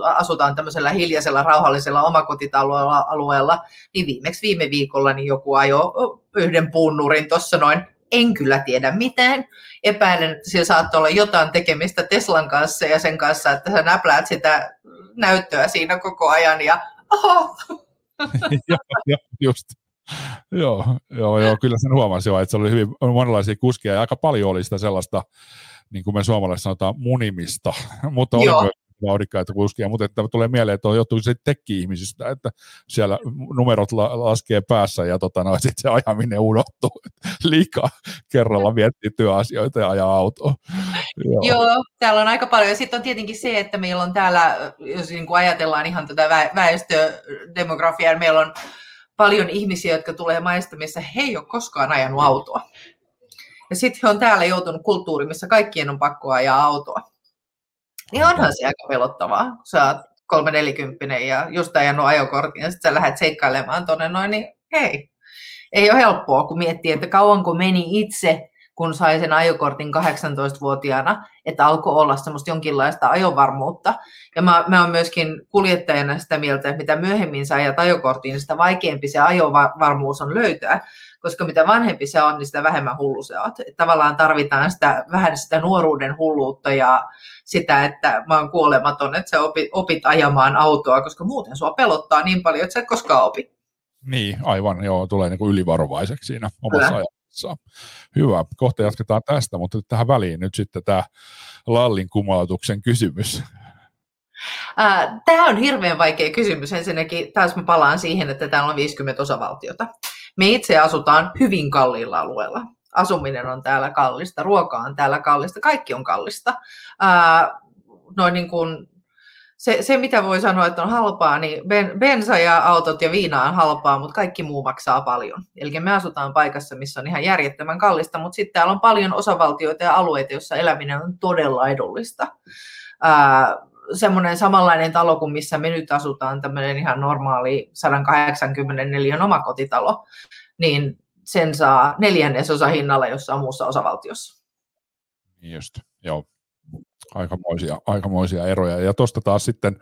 asutaan tämmöisellä hiljaisella, rauhallisella omakotitaloalueella, niin viimeksi viime viikolla niin joku ajo yhden puunnurin tuossa noin en kyllä tiedä mitään. Epäilen, että sillä saattaa olla jotain tekemistä Teslan kanssa ja sen kanssa, että sä näpläät sitä näyttöä siinä koko ajan ja oho. joo, just. Joo, joo, joo, kyllä sen huomasi jo, että se oli hyvin monenlaisia kuskia ja aika paljon oli sitä sellaista, niin kuin me suomalaiset sanotaan, munimista, mutta oli myös vauhdikkaita kuskia, mutta että tulee mieleen, että on johtuu se tekki-ihmisistä, että siellä numerot la- laskee päässä ja tota, no, sitten se ajaminen unohtuu. Liikaa kerralla miettii työasioita ja ajaa autoa. Joo. Joo, täällä on aika paljon. Sitten on tietenkin se, että meillä on täällä, jos niin kuin ajatellaan ihan tätä väestödemografiaa, meillä on paljon ihmisiä, jotka tulee maista, missä he ei ole koskaan ajanut autoa. Ja sitten he on täällä joutunut kulttuuriin, missä kaikkien on pakko ajaa autoa. Niin onhan se aika pelottavaa, kun sä oot 340 ja just ajanut ajokortin ja sitten sä lähdet seikkailemaan tuonne noin, niin hei, ei ole helppoa, kun miettii, että kauanko meni itse, kun sai sen ajokortin 18-vuotiaana, että alkoi olla semmoista jonkinlaista ajovarmuutta. Ja mä, mä oon myöskin kuljettajana sitä mieltä, että mitä myöhemmin sä ajat ajokortin, niin sitä vaikeampi se ajovarmuus on löytää koska mitä vanhempi se on, niin sitä vähemmän hullu se on. Tavallaan tarvitaan sitä, vähän sitä nuoruuden hulluutta ja sitä, että mä oon kuolematon, että sä opit, opit ajamaan autoa, koska muuten sua pelottaa niin paljon, että sä et koskaan opi. Niin, aivan, joo, tulee niin kuin ylivarovaiseksi siinä omassa ajatuksessa. Hyvä, kohta jatketaan tästä, mutta tähän väliin nyt sitten tämä Lallin kumautuksen kysymys. Tämä on hirveän vaikea kysymys. Ensinnäkin taas mä palaan siihen, että täällä on 50 osavaltiota. Me itse asutaan hyvin kalliilla alueella. Asuminen on täällä kallista, ruoka on täällä kallista, kaikki on kallista. Noin niin kuin se, se, mitä voi sanoa, että on halpaa, niin ben, bensa ja autot ja viina on halpaa, mutta kaikki muu maksaa paljon. Eli me asutaan paikassa, missä on ihan järjettömän kallista, mutta sitten täällä on paljon osavaltioita ja alueita, joissa eläminen on todella edullista. Ää, semmoinen samanlainen talo kuin missä me nyt asutaan, tämmöinen ihan normaali 184 omakotitalo, niin sen saa neljännesosa hinnalla jossain muussa osavaltiossa. Just, joo. Aikamoisia, aikamoisia eroja. Ja tuosta taas sitten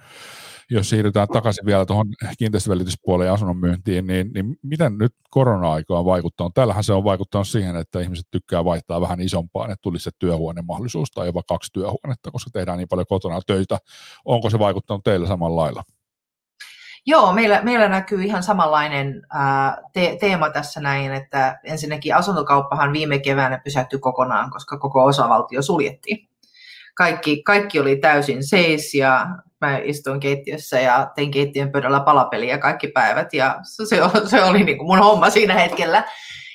jos siirrytään takaisin vielä tuohon kiinteistövälityspuoleen ja asunnon myyntiin, niin, niin miten nyt korona-aika on vaikuttanut? Täällähän se on vaikuttanut siihen, että ihmiset tykkää vaihtaa vähän isompaan, että tulisi se työhuonemahdollisuus tai jopa kaksi työhuonetta, koska tehdään niin paljon kotona töitä. Onko se vaikuttanut teille samalla lailla? Joo, meillä, meillä näkyy ihan samanlainen ää, te- teema tässä näin, että ensinnäkin asuntokauppahan viime keväänä pysähtyi kokonaan, koska koko osavaltio suljettiin. Kaikki, kaikki oli täysin seis ja mä istuin keittiössä ja tein keittiön pöydällä palapeliä kaikki päivät ja se, se oli niin kuin mun homma siinä hetkellä.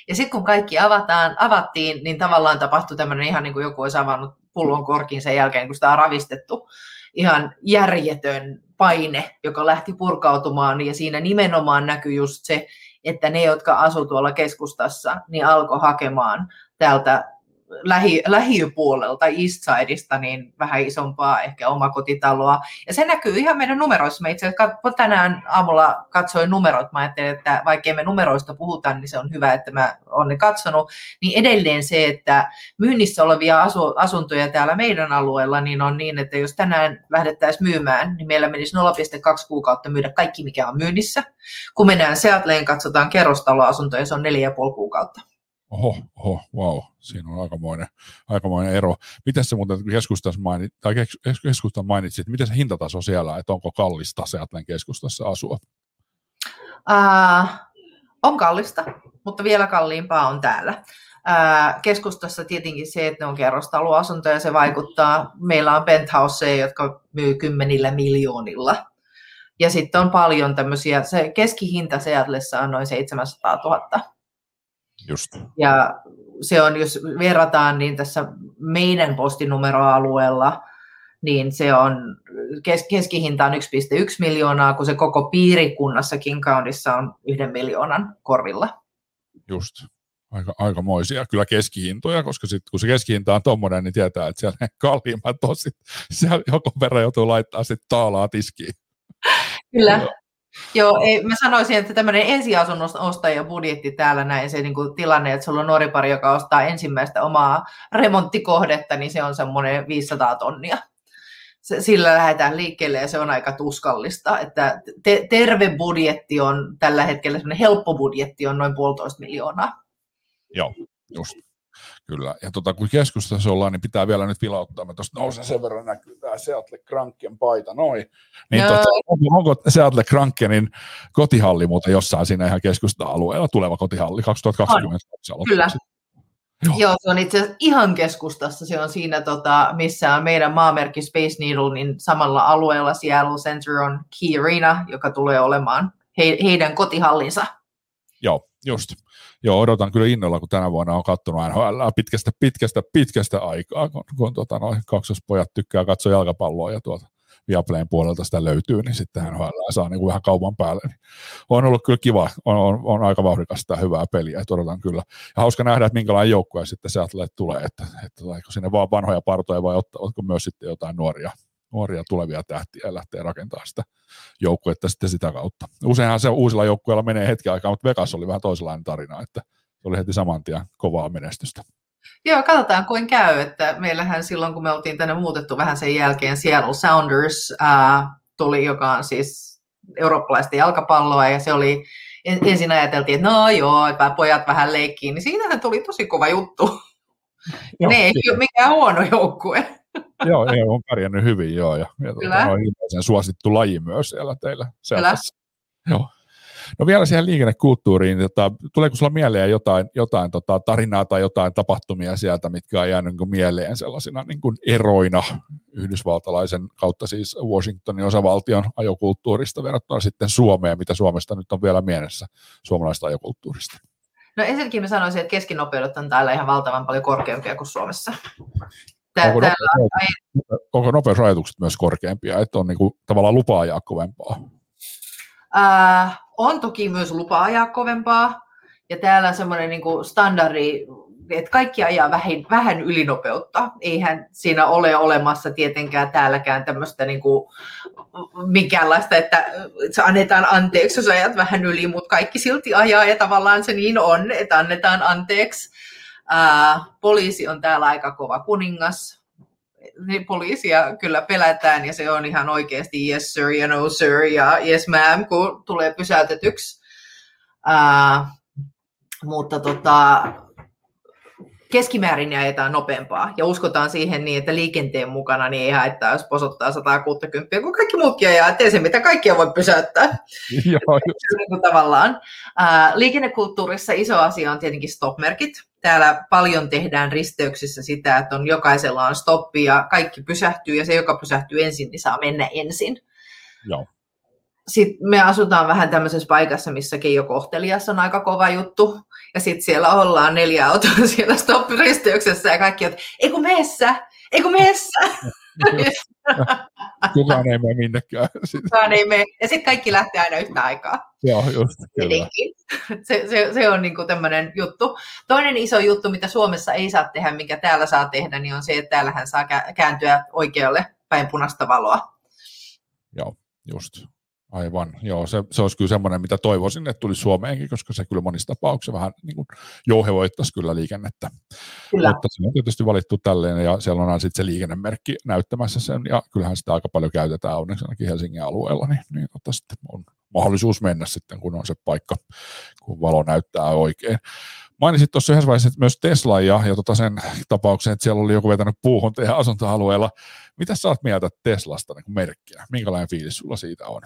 Ja sitten kun kaikki avataan, avattiin, niin tavallaan tapahtui tämmöinen ihan niin kuin joku olisi avannut pullon korkin sen jälkeen, kun sitä on ravistettu. Ihan järjetön paine, joka lähti purkautumaan ja siinä nimenomaan näkyi just se, että ne, jotka asuivat tuolla keskustassa, niin alkoi hakemaan täältä lähi, lähiöpuolelta, Eastsideista, niin vähän isompaa ehkä omakotitaloa. Ja se näkyy ihan meidän numeroissa. Mä itse asiassa tänään aamulla katsoin numerot. Mä ajattelin, että vaikkei me numeroista puhuta, niin se on hyvä, että mä olen ne katsonut. Niin edelleen se, että myynnissä olevia asu, asuntoja täällä meidän alueella, niin on niin, että jos tänään lähdettäisiin myymään, niin meillä menisi 0,2 kuukautta myydä kaikki, mikä on myynnissä. Kun mennään Seatleen, katsotaan kerrostaloasuntoja, se on 4,5 kuukautta. Oho, oho, wow, siinä on aikamoinen, aikamoinen ero. Miten se muuten keskustassa mainit, tai keskustan mainitsit, miten se hintataso siellä, että onko kallista Seatlen keskustassa asua? Uh, on kallista, mutta vielä kalliimpaa on täällä. Uh, keskustassa tietenkin se, että ne on kerrostaloasuntoja, se vaikuttaa. Meillä on penthouseja, jotka myy kymmenillä miljoonilla. Ja sitten on paljon tämmöisiä, se keskihinta Seatlessa on noin 700 000 Just. Ja se on, jos verrataan, niin tässä meidän postinumeroalueella, niin se on, kes, keskihinta on 1,1 miljoonaa, kun se koko piirikunnassa King Countyssa on yhden miljoonan korvilla. Just. Aika, aikamoisia kyllä keskihintoja, koska sit, kun se keskihinta on tuommoinen, niin tietää, että siellä ne kalliimmat on sit, siellä joku verran joutuu laittaa sitten taalaa tiskiin. Kyllä, Joo, ei, mä sanoisin, että tämmöinen ensiasunnon ostajan budjetti täällä näin, se niin kuin tilanne, että sulla on nuori pari, joka ostaa ensimmäistä omaa remonttikohdetta, niin se on semmoinen 500 tonnia. Sillä lähdetään liikkeelle ja se on aika tuskallista. Että te, terve budjetti on tällä hetkellä, semmoinen helppo budjetti on noin puolitoista miljoonaa. Joo, just. Kyllä, ja tota, kun keskustassa ollaan, niin pitää vielä nyt vilauttaa. Mä tuosta nousen sen verran näkyy tämä Seattle Kranken paita, noin. Niin no. tota, onko, onko Seattle Krankenin kotihalli muuten jossain siinä ihan keskusta-alueella, tuleva kotihalli 2020? On. Kyllä. Joo. Joo, se on itse asiassa ihan keskustassa. Se on siinä, tota, missä on meidän maamerkki Space Needle, niin samalla alueella Seattle Center on Key Arena, joka tulee olemaan he, heidän kotihallinsa. Joo, just. Joo, odotan kyllä innolla, kun tänä vuonna on katsonut NHL pitkästä, pitkästä, pitkästä aikaa, kun, kun tota, noin kaksospojat tykkää katsoa jalkapalloa ja tuota Viaplayn puolelta sitä löytyy, niin sitten hän saa niin kuin vähän kaupan päälle. Niin on ollut kyllä kiva, on, on, on aika vauhdikasta ja hyvää peliä, että odotan kyllä. Ja hauska nähdä, että minkälainen joukkue sitten se tulee, että, että tuleeko sinne vaan vanhoja partoja vai ottavatko myös sitten jotain nuoria, nuoria tulevia tähtiä ja lähtee rakentamaan sitä joukkuetta sitten sitä kautta. Useinhan se uusilla joukkueilla menee hetki aikaa, mutta Vegas oli vähän toisenlainen tarina, että se oli heti saman tien kovaa menestystä. Joo, katsotaan kuin käy. Että meillähän silloin, kun me oltiin tänne muutettu vähän sen jälkeen, Seattle Sounders ää, tuli, joka on siis eurooppalaista jalkapalloa, ja se oli, ensin ajateltiin, että no joo, että pojat vähän leikkiin, niin siinähän tuli tosi kova juttu. Joo, ne ei ole mikään huono joukkue. joo, EU on pärjännyt hyvin, joo, ja, ja tuota, on ilmeisen suosittu laji myös siellä teillä. Kyllä. Joo. No vielä siihen liikennekulttuuriin, tota, tuleeko sulla mieleen jotain, jotain tota, tarinaa tai jotain tapahtumia sieltä, mitkä on jäänyt niin mieleen sellaisina niin kuin eroina yhdysvaltalaisen kautta siis Washingtonin osavaltion ajokulttuurista verrattuna sitten Suomeen, mitä Suomesta nyt on vielä mielessä suomalaista ajokulttuurista? No ensinnäkin mä sanoisin, että keskinopeudet on täällä ihan valtavan paljon korkeampia kuin Suomessa. Tää, onko, nopeus, onko nopeusrajoitukset myös korkeampia, että on niin kuin, tavallaan lupa ajaa kovempaa? Äh, on toki myös lupa ajaa kovempaa, ja täällä on semmoinen niin standardi, että kaikki ajaa vähän, vähän ylinopeutta. Eihän siinä ole olemassa tietenkään täälläkään tämmöistä niin kuin, minkäänlaista, että se annetaan anteeksi, jos ajat vähän yli, mutta kaikki silti ajaa, ja tavallaan se niin on, että annetaan anteeksi. Ää, poliisi on täällä aika kova kuningas, niin poliisia kyllä pelätään ja se on ihan oikeasti yes sir ja no sir ja yes ma'am, kun tulee pysäytetyksi. Uh, mutta tota, keskimäärin ajetaan nopeampaa ja uskotaan siihen niin, että liikenteen mukana niin ei haittaa, jos posottaa 160, kun kaikki muutkin ajaa, ettei se mitä kaikkia voi pysäyttää. Joo, niin tavallaan. Uh, liikennekulttuurissa iso asia on tietenkin stopmerkit täällä paljon tehdään risteyksissä sitä, että on jokaisella on stoppi ja kaikki pysähtyy ja se, joka pysähtyy ensin, niin saa mennä ensin. Joo. Sitten me asutaan vähän tämmöisessä paikassa, missä Keijo Kohtelias on aika kova juttu. Ja sitten siellä ollaan neljä autoa siellä stop-risteyksessä ja kaikki, että ei kun meessä, ei kun meessä. Kukaan ei mene minnekään. Kukaan ei mene. Ja sitten kaikki lähtee aina yhtä aikaa. Joo, just, kyllä. Se, se, se on niinku tämmöinen juttu. Toinen iso juttu, mitä Suomessa ei saa tehdä, mikä täällä saa tehdä, niin on se, että täällähän saa kääntyä oikealle päin punaista valoa. Joo, just. Aivan, joo, se, se olisi kyllä semmoinen, mitä toivoisin, että tulisi Suomeenkin, koska se kyllä monissa tapauksissa vähän niin kuin jouhevoittaisi kyllä liikennettä. Kyllä. Mutta se on tietysti valittu tälleen, ja siellä on sitten se liikennemerkki näyttämässä sen, ja kyllähän sitä aika paljon käytetään onneksi ainakin Helsingin alueella, niin, niin tota sitten on mahdollisuus mennä sitten, kun on se paikka, kun valo näyttää oikein. Mainitsit tuossa yhdessä vaiheessa myös Tesla ja, ja tota sen tapauksen, että siellä oli joku vetänyt puuhun teidän asuntoalueella. Mitä sä oot mieltä Teslasta niin merkkiä? Minkälainen fiilis sulla siitä on?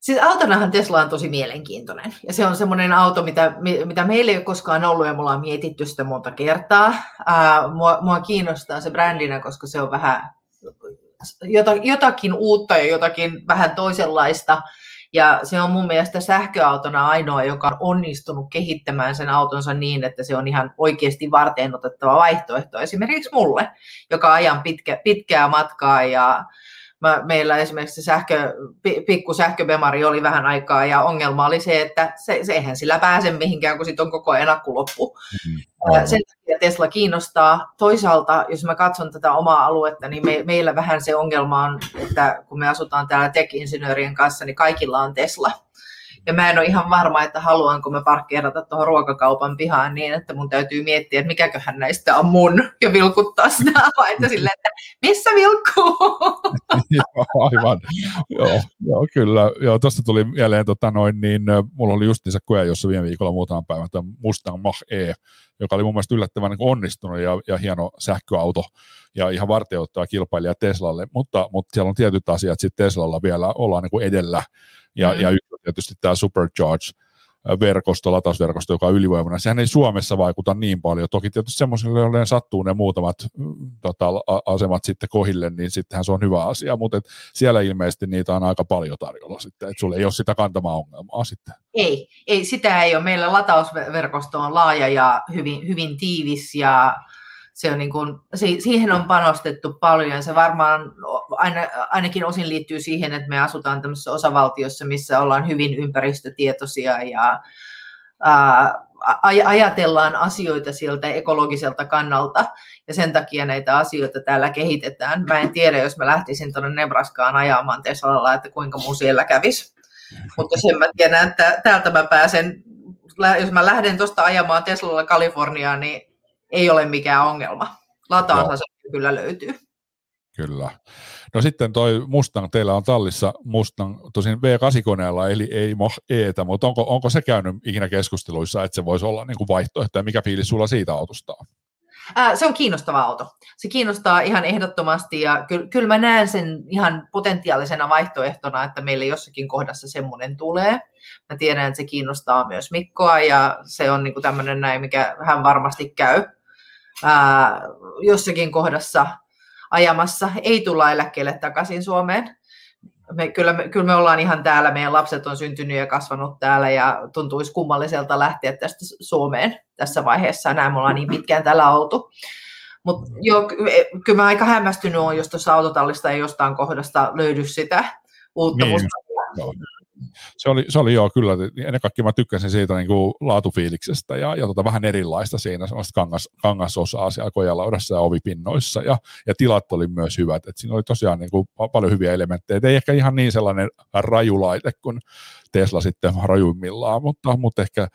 Siis autonahan Tesla on tosi mielenkiintoinen. Ja se on semmoinen auto, mitä, mitä meillä ei ole koskaan ollut ja mulla on mietitty sitä monta kertaa. Ää, mua, mua kiinnostaa se brändinä, koska se on vähän jotakin uutta ja jotakin vähän toisenlaista. Ja se on mun mielestä sähköautona ainoa, joka on onnistunut kehittämään sen autonsa niin, että se on ihan oikeasti varteen otettava vaihtoehto esimerkiksi mulle, joka ajan pitkä, pitkää matkaa ja mä, meillä esimerkiksi sähkö, pikku sähköbemari oli vähän aikaa ja ongelma oli se, että se, se eihän sillä pääse mihinkään, kun sit on koko ajan akku loppu. Mm-hmm. Sen takia Tesla kiinnostaa. Toisaalta, jos mä katson tätä omaa aluetta, niin me, meillä vähän se ongelma on, että kun me asutaan täällä tech-insinöörien kanssa, niin kaikilla on Tesla. Ja mä en ole ihan varma, että haluanko mä parkkeerata tuohon ruokakaupan pihaan niin, että mun täytyy miettiä, että mikäköhän näistä on mun ja vilkuttaa sitä avainta sille, että missä vilkkuu? joo, aivan. joo, joo, kyllä. Joo, tuosta tuli mieleen, tota noin, niin mulla oli just se koe, jossa viime viikolla muutaman päivän tämä Mustang Mach-E, joka oli mun mielestä yllättävän niin onnistunut ja, ja hieno sähköauto ja ihan varteuttava kilpailija Teslalle, mutta, mutta siellä on tietyt asiat sitten Teslalla vielä ollaan niin kuin edellä ja, mm. ja tietysti tämä Supercharge verkosto, latausverkosto, joka on ylivoimainen. Sehän ei Suomessa vaikuta niin paljon. Toki tietysti semmoisille, joille sattuu ne muutamat mm, tota, asemat sitten kohille, niin sittenhän se on hyvä asia, mutta siellä ilmeisesti niitä on aika paljon tarjolla sitten, että sulla ei ole sitä kantamaa ongelmaa sitten. Ei, ei, sitä ei ole. Meillä latausverkosto on laaja ja hyvin, hyvin tiivis ja se on niin kuin, siihen on panostettu paljon. Se varmaan aina, ainakin osin liittyy siihen, että me asutaan tämmöisessä osavaltiossa, missä ollaan hyvin ympäristötietoisia ja ää, ajatellaan asioita sieltä ekologiselta kannalta ja sen takia näitä asioita täällä kehitetään. Mä en tiedä, jos mä lähtisin tuonne Nebraskaan ajamaan Teslalla, että kuinka mun siellä kävisi. Mutta sen mä tiedän, että täältä mä pääsen, jos mä lähden tuosta ajamaan Teslalla Kaliforniaan, niin ei ole mikään ongelma. Lataansa se kyllä löytyy. Kyllä. No sitten toi Mustang, teillä on tallissa Mustang tosin V8-koneella, eli ei Mach Etä, mutta onko, onko se käynyt ikinä keskusteluissa, että se voisi olla niin kuin vaihtoehto, ja mikä fiilis sulla siitä autosta on? se on kiinnostava auto. Se kiinnostaa ihan ehdottomasti ja kyllä, kyllä mä näen sen ihan potentiaalisena vaihtoehtona, että meille jossakin kohdassa semmoinen tulee. Mä tiedän, että se kiinnostaa myös Mikkoa ja se on niin tämmöinen näin, mikä hän varmasti käy ää, jossakin kohdassa ajamassa. Ei tulla eläkkeelle takaisin Suomeen. Me, kyllä, me, kyllä me ollaan ihan täällä, meidän lapset on syntynyt ja kasvanut täällä ja tuntuisi kummalliselta lähteä tästä Suomeen tässä vaiheessa. Näin me ollaan niin pitkään täällä oltu. Mutta joo, e, kyllä mä aika hämmästynyt olen, jos tuossa autotallista ei jostain kohdasta löydy sitä uutta niin, se oli, se oli joo kyllä, ennen kaikkea mä tykkäsin siitä niin kuin laatufiiliksestä ja, ja tota, vähän erilaista siinä, sellaista kangas, kangasosaa siellä kojalaudassa ja ovipinnoissa. Ja, ja tilat oli myös hyvät, että siinä oli tosiaan niin kuin, paljon hyviä elementtejä, Et ei ehkä ihan niin sellainen rajulaite kuin Tesla sitten rajuimmillaan, mutta, mutta ehkä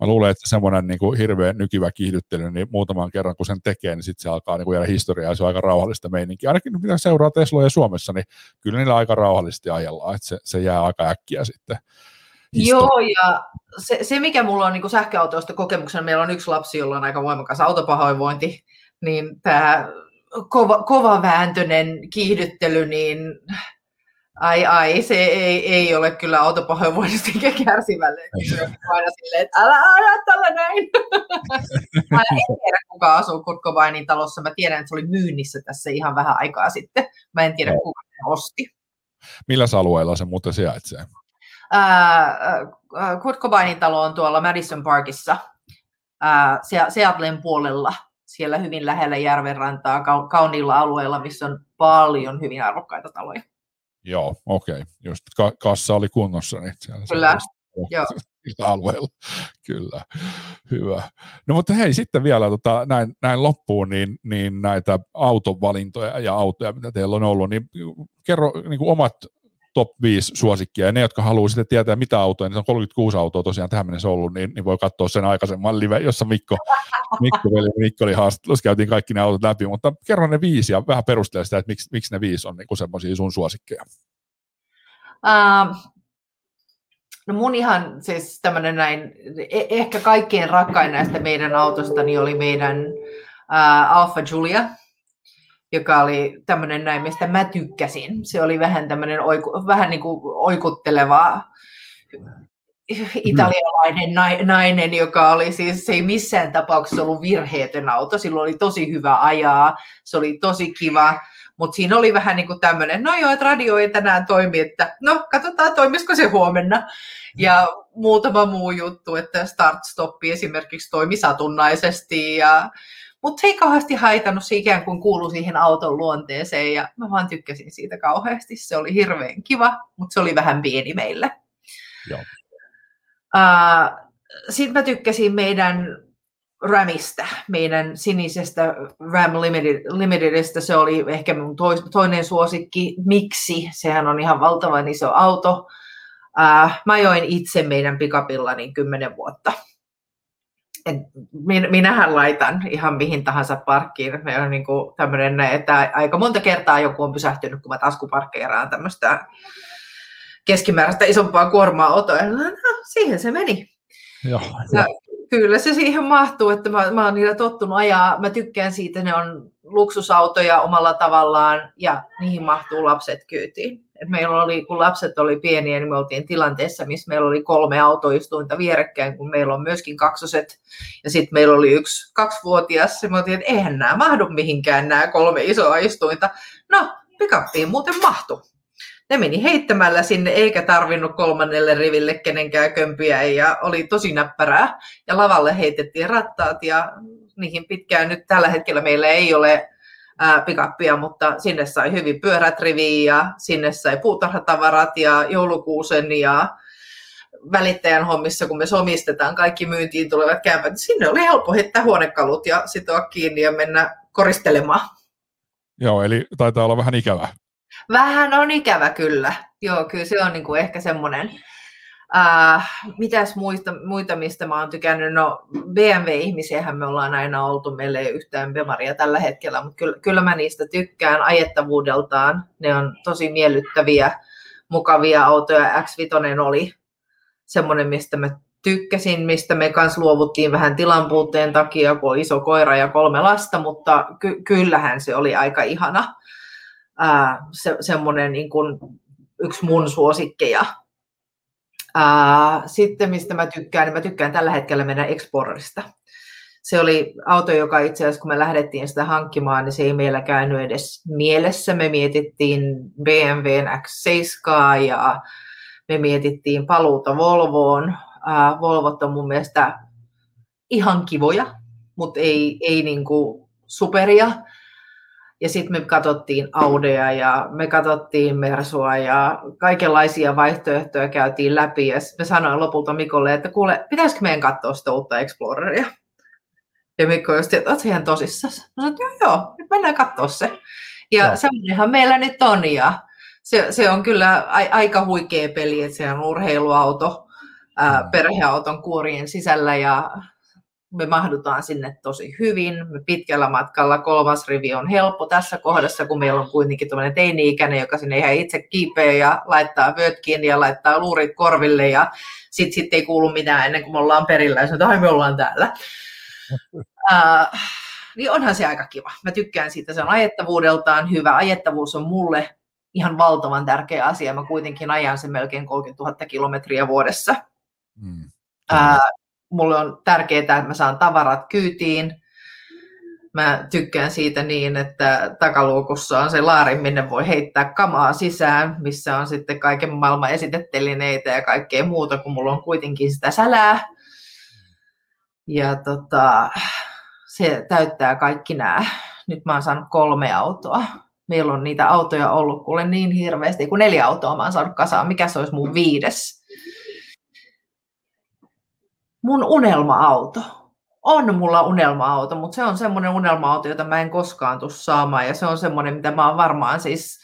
mä luulen, että semmoinen niin kuin hirveän nykivä kiihdyttely, niin muutaman kerran kun sen tekee, niin sitten se alkaa niin kuin jäädä historiaa ja se on aika rauhallista meininkiä. Ainakin mitä seuraa Tesloja Suomessa, niin kyllä niillä aika rauhallisesti ajellaan, että se, se jää aika äkkiä sitten. Joo, ja se, se, mikä mulla on niin sähköautoista kokemuksena, meillä on yksi lapsi, jolla on aika voimakas autopahoinvointi, niin tämä kova, kovavääntöinen kiihdyttely, niin Ai ai, se ei, ei ole kyllä autopahoinvoinnista eikä kärsivälle. Aina silleen, että älä aja tällä näin. Mä en tiedä, kuka asuu Kurt Cobainin talossa. Mä tiedän, että se oli myynnissä tässä ihan vähän aikaa sitten. Mä en tiedä, kuka se osti. Millä alueella se muuten sijaitsee? Kurt Cobainin talo on tuolla Madison Parkissa, Seattlen puolella, siellä hyvin lähellä järvenrantaa, kauniilla alueella, missä on paljon hyvin arvokkaita taloja. Joo, okei. Okay. Just ka- kassa oli kunnossa, niin siellä Kyllä, joo. alueella. Kyllä, hyvä. No mutta hei, sitten vielä tota, näin, näin loppuun, niin, niin näitä autovalintoja ja autoja, mitä teillä on ollut, niin kerro niin kuin omat top 5 suosikkia, ja ne, jotka haluaa sitten tietää mitä autoja, niin se on 36 autoa tosiaan tähän mennessä ollut, niin, niin voi katsoa sen aikaisemman live, jossa Mikko, Mikko, veli, Mikko oli haastattelussa, käytiin kaikki ne autot läpi, mutta kerro ne viisi ja vähän perustele sitä, että miksi, miksi ne viisi on niin semmoisia sun suosikkeja. Uh, no mun ihan siis tämmöinen näin, e- ehkä kaikkein rakkain näistä meidän autosta niin oli meidän uh, Alfa Julia, joka oli tämmöinen näin, mistä mä tykkäsin. Se oli vähän tämmöinen oiku, vähän niin kuin oikutteleva italialainen nainen, joka oli siis, se ei missään tapauksessa ollut virheetön auto, sillä oli tosi hyvä ajaa, se oli tosi kiva, mutta siinä oli vähän niin kuin tämmöinen, no joo, että radio ei tänään toimi, että no katsotaan toimisiko se huomenna. Ja muutama muu juttu, että start-stoppi esimerkiksi toimi satunnaisesti ja mutta se ei kauheasti haitannut, se ikään kuin kuulu siihen auton luonteeseen ja mä vaan tykkäsin siitä kauheasti. Se oli hirveän kiva, mutta se oli vähän pieni meille. Joo. Uh, Sitten mä tykkäsin meidän Ramista, meidän sinisestä Ram Limited, Limitedistä. Se oli ehkä mun toinen suosikki. Miksi? Sehän on ihan valtavan iso auto. Uh, mä join itse meidän pikapilla niin kymmenen vuotta minähän laitan ihan mihin tahansa parkkiin. Me on niin kuin tämmöinen, että aika monta kertaa joku on pysähtynyt, kun mä taskuparkkeeraan tämmöistä keskimääräistä isompaa kuormaa autoa. No, siihen se meni. Joo, ja kyllä se siihen mahtuu, että mä, mä oon niillä tottunut ajaa. Mä tykkään siitä, ne on luksusautoja omalla tavallaan ja niihin mahtuu lapset kyytiin. Et meillä oli, kun lapset oli pieniä, niin me oltiin tilanteessa, missä meillä oli kolme autoistuinta vierekkäin, kun meillä on myöskin kaksoset. Ja sitten meillä oli yksi kaksivuotias, ja me oltiin, että eihän nämä mahdu mihinkään nämä kolme isoa istuinta. No, pikappiin muuten mahtu. Ne meni heittämällä sinne, eikä tarvinnut kolmannelle riville kenenkään kömpiä, ja oli tosi näppärää. Ja lavalle heitettiin rattaat, ja niihin pitkään nyt tällä hetkellä meillä ei ole pikappia, mutta sinne sai hyvin pyörät riviin ja sinne sai puutarhatavarat ja joulukuusen ja välittäjän hommissa, kun me somistetaan kaikki myyntiin tulevat kämpät, sinne oli helppo heittää huonekalut ja sitoa kiinni ja mennä koristelemaan. Joo, eli taitaa olla vähän ikävä. Vähän on ikävä kyllä. Joo, kyllä se on niin kuin ehkä semmoinen Äh, mitäs muista, muita, mistä mä oon tykännyt? No BMW-ihmisiähän me ollaan aina oltu, meillä ei yhtään Bemaria tällä hetkellä, mutta kyllä, kyllä mä niistä tykkään ajettavuudeltaan. Ne on tosi miellyttäviä, mukavia autoja. X5 oli semmoinen, mistä mä tykkäsin, mistä me kanssa luovuttiin vähän tilanpuutteen takia, kun on iso koira ja kolme lasta, mutta ky- kyllähän se oli aika ihana. Ää, se, semmoinen niin kuin yksi mun suosikkeja sitten mistä mä tykkään, niin mä tykkään tällä hetkellä mennä Explorerista. Se oli auto, joka itse asiassa kun me lähdettiin sitä hankkimaan, niin se ei meillä käynyt edes mielessä. Me mietittiin BMWn X7 ja me mietittiin paluuta Volvoon. Volvot on mun mielestä ihan kivoja, mutta ei, ei niinku superia. Ja sitten me katsottiin Audea ja me katsottiin Mersua ja kaikenlaisia vaihtoehtoja käytiin läpi. Ja me sanoin lopulta Mikolle, että kuule, pitäisikö meidän katsoa sitä uutta Exploreria? Ja Mikko just, että oot ihan tosissaan? Mä sanoin, joo, joo, nyt mennään katsoa se. Ja no. semmoinenhan meillä nyt on. Ja se, se on kyllä a, aika huikea peli, että se on urheiluauto, ää, mm. perheauton kuorien sisällä ja me mahdutaan sinne tosi hyvin. Me pitkällä matkalla kolmas rivi on helppo tässä kohdassa, kun meillä on kuitenkin tämmöinen teini-ikäinen, joka sinne ihan itse kiipeä ja laittaa vyöt kiinni ja laittaa luurit korville ja sitten sit ei kuulu mitään ennen kuin me ollaan perillä ja sanotaan, että me ollaan täällä. Uh, niin onhan se aika kiva. Mä tykkään siitä, se on ajettavuudeltaan hyvä. Ajettavuus on mulle ihan valtavan tärkeä asia. Mä kuitenkin ajan sen melkein 30 000 kilometriä vuodessa. Mm. Uh, mulle on tärkeää, että mä saan tavarat kyytiin. Mä tykkään siitä niin, että takaluukussa on se laari, minne voi heittää kamaa sisään, missä on sitten kaiken maailman esitettelineitä ja kaikkea muuta, kun mulla on kuitenkin sitä sälää. Ja tota, se täyttää kaikki nämä. Nyt mä oon saanut kolme autoa. Meillä on niitä autoja ollut kuule niin hirveästi, kun neljä autoa mä oon saanut kasaan. Mikä se olisi mun viides? Mun unelma-auto. On mulla unelma-auto, mutta se on semmoinen unelma-auto, jota mä en koskaan tule saamaan. Ja se on semmoinen, mitä mä oon varmaan siis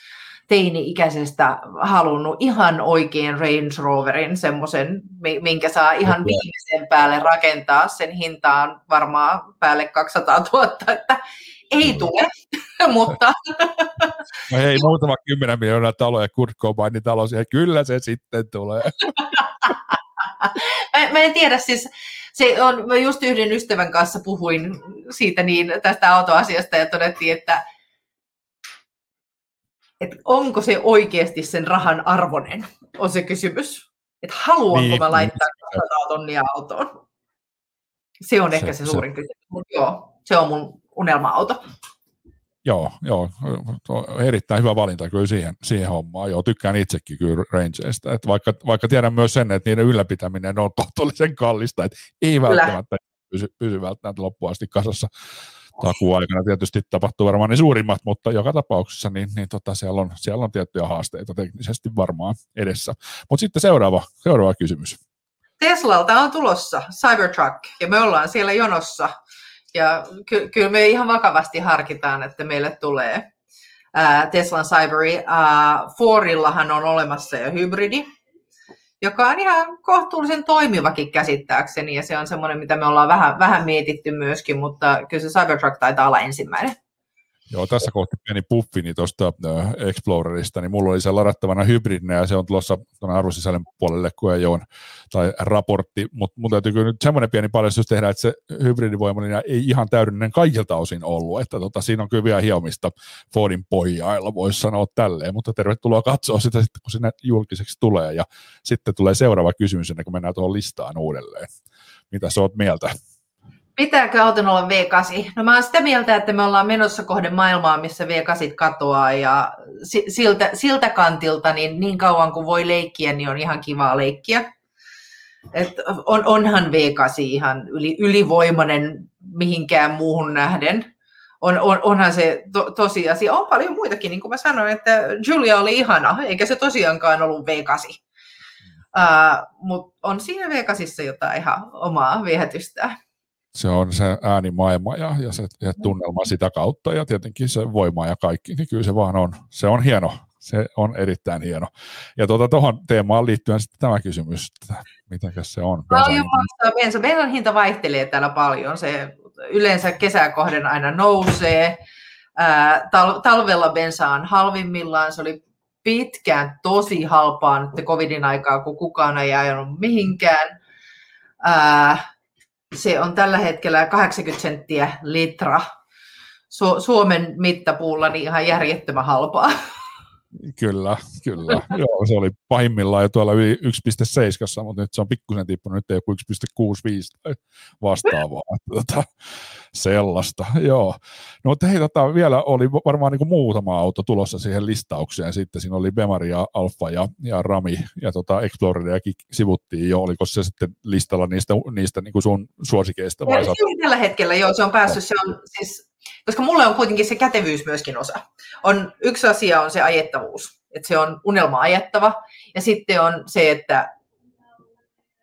teini-ikäisestä halunnut ihan oikein Range Roverin, semmoisen, minkä saa ihan okay. viimeisen päälle rakentaa. Sen hintaan varmaan päälle 200 000, että ei mm. tule, mutta... No hei, muutama kymmenen miljoonaa taloja Kurt Cobainin talo, kyllä se sitten tulee. mä, mä en tiedä siis, se on, mä just yhden ystävän kanssa puhuin siitä niin, tästä autoasiasta ja todettiin, että, että onko se oikeasti sen rahan arvoinen, on se kysymys. Että haluanko niin, mä laittaa 200 tonnia autoon. Se on se, ehkä se, se suurin kysymys, mutta joo, se on mun unelma-auto. Joo, joo, erittäin hyvä valinta kyllä siihen, siihen hommaan. Joo, tykkään itsekin kyllä Rangeista, että vaikka, vaikka tiedän myös sen, että niiden ylläpitäminen on kohtuullisen kallista, että ei välttämättä pysy, pysy välttämättä loppuun asti kasassa takuaikana tietysti tapahtuu varmaan ne suurimmat, mutta joka tapauksessa niin, niin tota, siellä, on, siellä on tiettyjä haasteita teknisesti varmaan edessä. Mutta sitten seuraava, seuraava kysymys. Teslalta on tulossa Cybertruck ja me ollaan siellä jonossa ja ky- kyllä me ihan vakavasti harkitaan, että meille tulee ää, Teslan Cyberi. Ää, Fordillahan on olemassa jo hybridi, joka on ihan kohtuullisen toimivakin käsittääkseni, ja se on semmoinen, mitä me ollaan vähän, vähän mietitty myöskin, mutta kyllä se Cybertruck taitaa olla ensimmäinen. Joo, tässä kohti pieni puffini tuosta Explorerista, niin mulla oli se ladattavana hybridinä ja se on tulossa tuonne arvosisällön puolelle, ole, tai raportti, mutta mun täytyy kyllä nyt semmoinen pieni paljastus tehdä, että se hybridivoimallinen ei ihan täydellinen kaikilta osin ollut, että tota, siinä on kyllä vielä hiomista Fordin pohjailla, voisi sanoa tälleen, mutta tervetuloa katsoa sitä sitten, kun sinne julkiseksi tulee ja sitten tulee seuraava kysymys ennen kuin mennään tuohon listaan uudelleen. Mitä sä oot mieltä? Pitääkö auton olla V8? No mä oon sitä mieltä, että me ollaan menossa kohden maailmaa, missä V8 katoaa ja siltä, siltä kantilta niin, niin kauan kuin voi leikkiä, niin on ihan kivaa leikkiä. Et on, onhan V8 ihan yli, ylivoimainen mihinkään muuhun nähden. On, on, onhan se to, tosiasia. On paljon muitakin, niin kuin mä sanoin, että Julia oli ihana, eikä se tosiaankaan ollut V8. Uh, Mutta on siinä V8 jotain ihan omaa viehätystä se on se äänimaailma ja, ja se ja tunnelma sitä kautta ja tietenkin se voima ja kaikki, niin kyllä se vaan on. Se on hieno, se on erittäin hieno. Ja tuota, tuohon teemaan liittyen sitten tämä kysymys, että miten se on? Paljon bensa. Bensan hinta vaihtelee täällä paljon. Se yleensä kesäkohden aina nousee. Ää, tal- talvella bensa on halvimmillaan. Se oli pitkään tosi halpaa nyt covidin aikaa, kun kukaan ei ajanut mihinkään. Ää, se on tällä hetkellä 80 senttiä litra. Su- Suomen mittapuulla niin ihan järjettömän halpaa. Kyllä, kyllä. Joo, se oli pahimmillaan jo tuolla yli 1,7, mutta nyt se on pikkusen tippunut, nyt ei joku 1,65 tai vastaavaa. Tota, sellaista, joo. No mutta hei, tota, vielä oli varmaan niin kuin muutama auto tulossa siihen listaukseen. Sitten siinä oli Bemari ja Alfa ja, ja Rami ja tota Exploreriakin sivuttiin jo. Oliko se sitten listalla niistä, niistä niin kuin sun suosikeista? Vai ja, tällä hetkellä, joo, se on päässyt. Se on siis koska mulle on kuitenkin se kätevyys myöskin osa. On, yksi asia on se ajettavuus, että se on unelma ajettava, ja sitten on se, että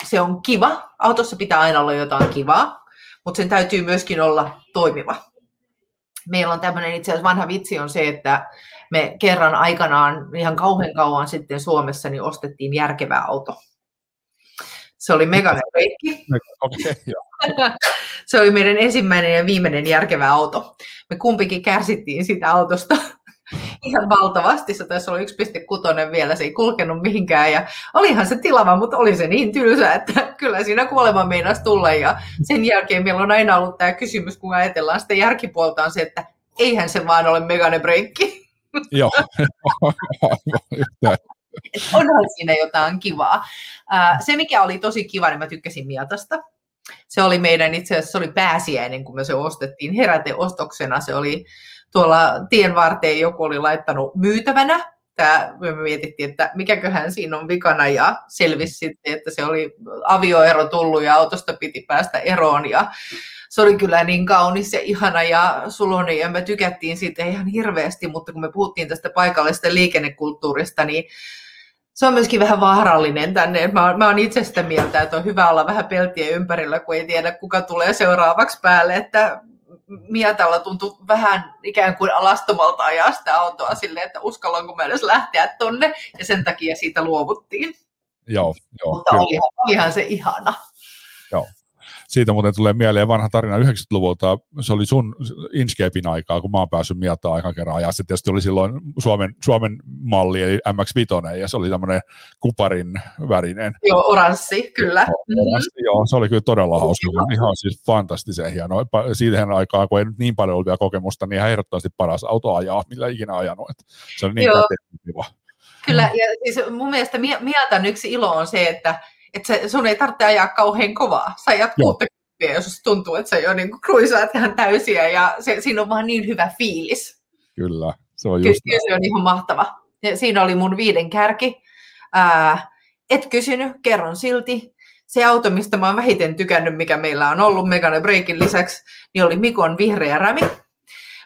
se on kiva. Autossa pitää aina olla jotain kivaa, mutta sen täytyy myöskin olla toimiva. Meillä on tämmöinen itse asiassa vanha vitsi on se, että me kerran aikanaan ihan kauhean kauan sitten Suomessa niin ostettiin järkevä auto. Se oli meganen reikki. Okay, se oli meidän ensimmäinen ja viimeinen järkevä auto. Me kumpikin kärsittiin siitä autosta ihan valtavasti. Se taisi olla 1.6 vielä, se ei kulkenut mihinkään. Ja olihan se tilava, mutta oli se niin tylsä, että kyllä siinä kuolema meinasi tulla. Ja sen jälkeen meillä on aina ollut tämä kysymys, kun ajatellaan sitä järkipuolta, on se, että eihän se vaan ole meganen breikki. Joo, onhan siinä jotain kivaa. Se, mikä oli tosi kiva, niin mä tykkäsin Miatasta. Se oli meidän, itse asiassa se oli pääsiäinen, kun me se ostettiin heräteostoksena. Se oli tuolla tien varteen joku oli laittanut myytävänä. Tämä, me mietittiin, että mikäköhän siinä on vikana ja selvisi sitten, että se oli avioero tullut ja autosta piti päästä eroon ja se oli kyllä niin kaunis ja ihana ja sulonen ja me tykättiin siitä ihan hirveästi, mutta kun me puhuttiin tästä paikallisesta liikennekulttuurista, niin se on myöskin vähän vaarallinen tänne. Mä mä oon itse sitä mieltä, että on hyvä olla vähän peltiä ympärillä, kun ei tiedä, kuka tulee seuraavaksi päälle. Että Mietalla tuntuu vähän ikään kuin alastomalta ajaa sitä autoa silleen, että uskallanko mä edes lähteä tonne, ja sen takia siitä luovuttiin. Joo, joo. Mutta olihan, olihan se ihana. Joo, siitä muuten tulee mieleen vanha tarina 90-luvulta. Se oli sun Inkscapein aikaa, kun mä oon päässyt Miataan aikan kerran. Ja se tietysti oli silloin Suomen, Suomen malli, eli MX-5, ja se oli tämmöinen kuparin värinen. Joo, oranssi, kyllä. Oranssi, mm-hmm. joo, se oli kyllä todella hauska. Ihan siis fantastisen hieno. Siihen aikaan, kun ei nyt niin paljon ollut vielä kokemusta, niin ihan ehdottomasti paras auto ajaa, millä ikinä ajanut. Se oli niin kiva. Kyllä, ja siis mun mielestä Miatan yksi ilo on se, että että se, sun ei tarvitse ajaa kauhean kovaa. Sä ajat 60, jos tuntuu, että sä jo niin kruisaat ihan täysiä ja se, siinä on vaan niin hyvä fiilis. Kyllä, se on just Kyllä, se on ihan mahtava. Ja siinä oli mun viiden kärki. Ää, et kysynyt, kerron silti. Se auto, mistä mä oon vähiten tykännyt, mikä meillä on ollut Megane Breakin lisäksi, niin oli Mikon vihreä rämi.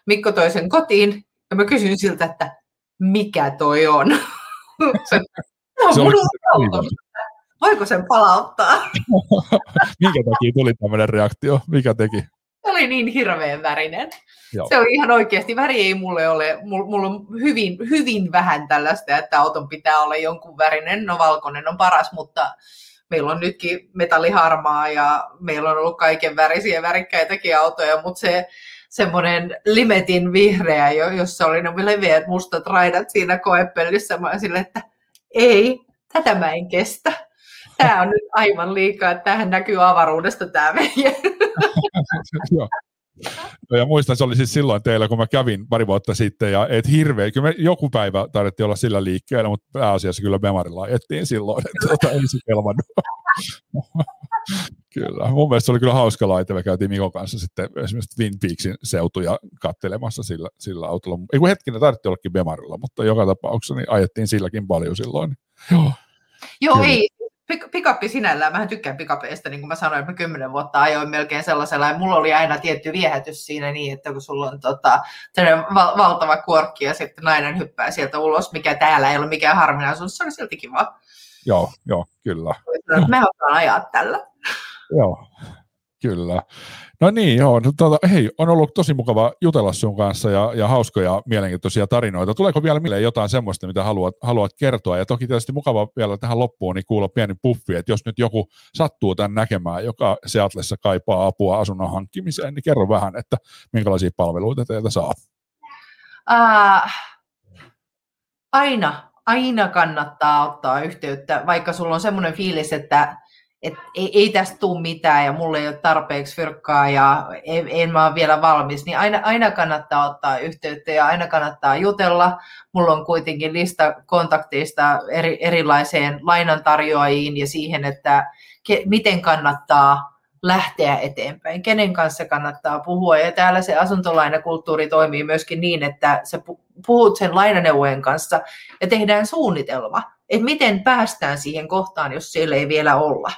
Mikko toi sen kotiin ja mä kysyin siltä, että mikä toi on. se, se on Voiko sen palauttaa? Minkä takia tuli tämmöinen reaktio? Mikä teki? Se oli niin hirveän värinen. Joo. Se oli ihan oikeasti, väri ei mulle ole, mulla on hyvin, hyvin vähän tällaista, että auton pitää olla jonkun värinen, no valkoinen on paras, mutta meillä on nytkin metalliharmaa ja meillä on ollut kaiken värisiä värikkäitäkin autoja, mutta se, semmoinen limetin vihreä, jossa oli ne leveät mustat raidat siinä koepellissä. Mä sille, että ei, tätä mä en kestä. Tämä on nyt aivan liikaa, että tähän näkyy avaruudesta tämä meidän. No ja muistan, se oli siis silloin teillä, kun mä kävin pari vuotta sitten, ja et hirveä, kyllä me joku päivä taidettiin olla sillä liikkeellä, mutta pääasiassa kyllä Bemarilla ajettiin silloin, että tota, ei se kelvannut. kyllä, mun mielestä se oli kyllä hauska laite, me käytiin Mikon kanssa sitten esimerkiksi Twin Peaksin seutuja kattelemassa sillä, sillä autolla. Ei kun hetkinen, tarvittiin ollakin Bemarilla, mutta joka tapauksessa niin ajettiin silläkin paljon silloin. Joo, Joo ei, pikappi sinällään, mä tykkään pikapeista, niin kuin mä sanoin, että mä kymmenen vuotta ajoin melkein sellaisella, ja mulla oli aina tietty viehätys siinä niin, että kun sulla on tota, val- valtava kuorkki ja sitten nainen hyppää sieltä ulos, mikä täällä ei ole mikään harvinaisuus, se oli silti kiva. Joo, joo, kyllä. Mä osaan ajaa tällä. Joo, kyllä. No niin, joo. No, tuota, hei, on ollut tosi mukava jutella sun kanssa ja, ja hauskoja, mielenkiintoisia tarinoita. Tuleeko vielä mieleen jotain semmoista, mitä haluat, haluat kertoa? Ja toki tietysti mukava vielä tähän loppuun niin kuulla pieni puffi, että jos nyt joku sattuu tämän näkemään, joka Seatlessa kaipaa apua asunnon hankkimiseen, niin kerro vähän, että minkälaisia palveluita teiltä saa. Uh, aina, aina kannattaa ottaa yhteyttä, vaikka sulla on semmoinen fiilis, että että ei, ei tästä tule mitään ja mulle ei ole tarpeeksi fyrkkaa ja en, en mä ole vielä valmis, niin aina, aina kannattaa ottaa yhteyttä ja aina kannattaa jutella. Mulla on kuitenkin lista kontakteista eri, erilaiseen lainantarjoajiin ja siihen, että ke, miten kannattaa lähteä eteenpäin, kenen kanssa kannattaa puhua. Ja täällä se asuntolainakulttuuri toimii myöskin niin, että sä puhut sen lainaneuvojen kanssa ja tehdään suunnitelma, että miten päästään siihen kohtaan, jos siellä ei vielä olla.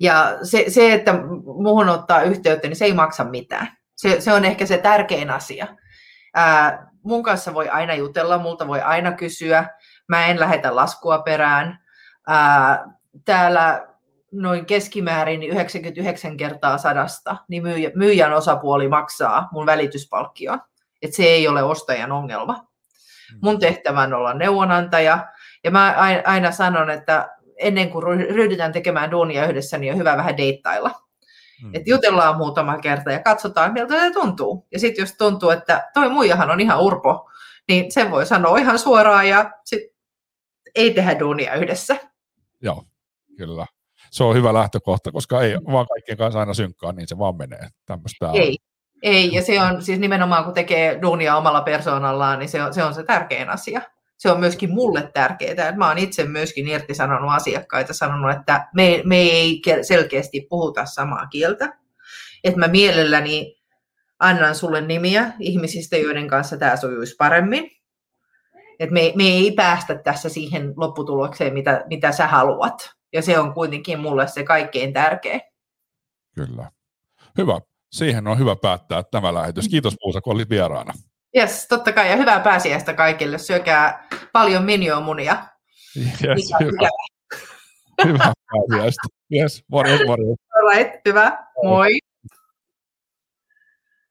Ja se, se, että muuhun ottaa yhteyttä, niin se ei maksa mitään. Se, se on ehkä se tärkein asia. Ää, mun kanssa voi aina jutella, multa voi aina kysyä. Mä en lähetä laskua perään. Ää, täällä noin keskimäärin 99 kertaa sadasta, niin myyjä, myyjän osapuoli maksaa mun välityspalkkioon. Et se ei ole ostajan ongelma. Mm. Mun tehtävä on olla neuvonantaja. Ja mä aina sanon, että ennen kuin ryhdytään tekemään duunia yhdessä, niin on hyvä vähän deittailla. Mm. Että jutellaan muutama kerta ja katsotaan, miltä se tuntuu. Ja sitten jos tuntuu, että toi muijahan on ihan urpo, niin sen voi sanoa ihan suoraan ja sit ei tehdä duunia yhdessä. Joo, kyllä. Se on hyvä lähtökohta, koska ei vaan kaikkien kanssa aina synkkaa, niin se vaan menee. Tämmöistä ei, ei, ja se on siis nimenomaan, kun tekee duunia omalla persoonallaan, niin se on se, on se tärkein asia se on myöskin mulle tärkeää. Mä oon itse myöskin irtisanonut asiakkaita, sanonut, että me, me ei selkeästi puhuta samaa kieltä. Että mä mielelläni annan sulle nimiä ihmisistä, joiden kanssa tämä sujuisi paremmin. Että me, me ei päästä tässä siihen lopputulokseen, mitä, mitä sä haluat. Ja se on kuitenkin mulle se kaikkein tärkein. Kyllä. Hyvä. Siihen on hyvä päättää tämä lähetys. Kiitos Puusa, kun olit vieraana. Yes, totta kai. Ja hyvää pääsiäistä kaikille. Syökää paljon miniomunia. Yes, hyvä. hyvä pääsiäistä. Yes, morjens, morjens. All right, hyvä. Moi.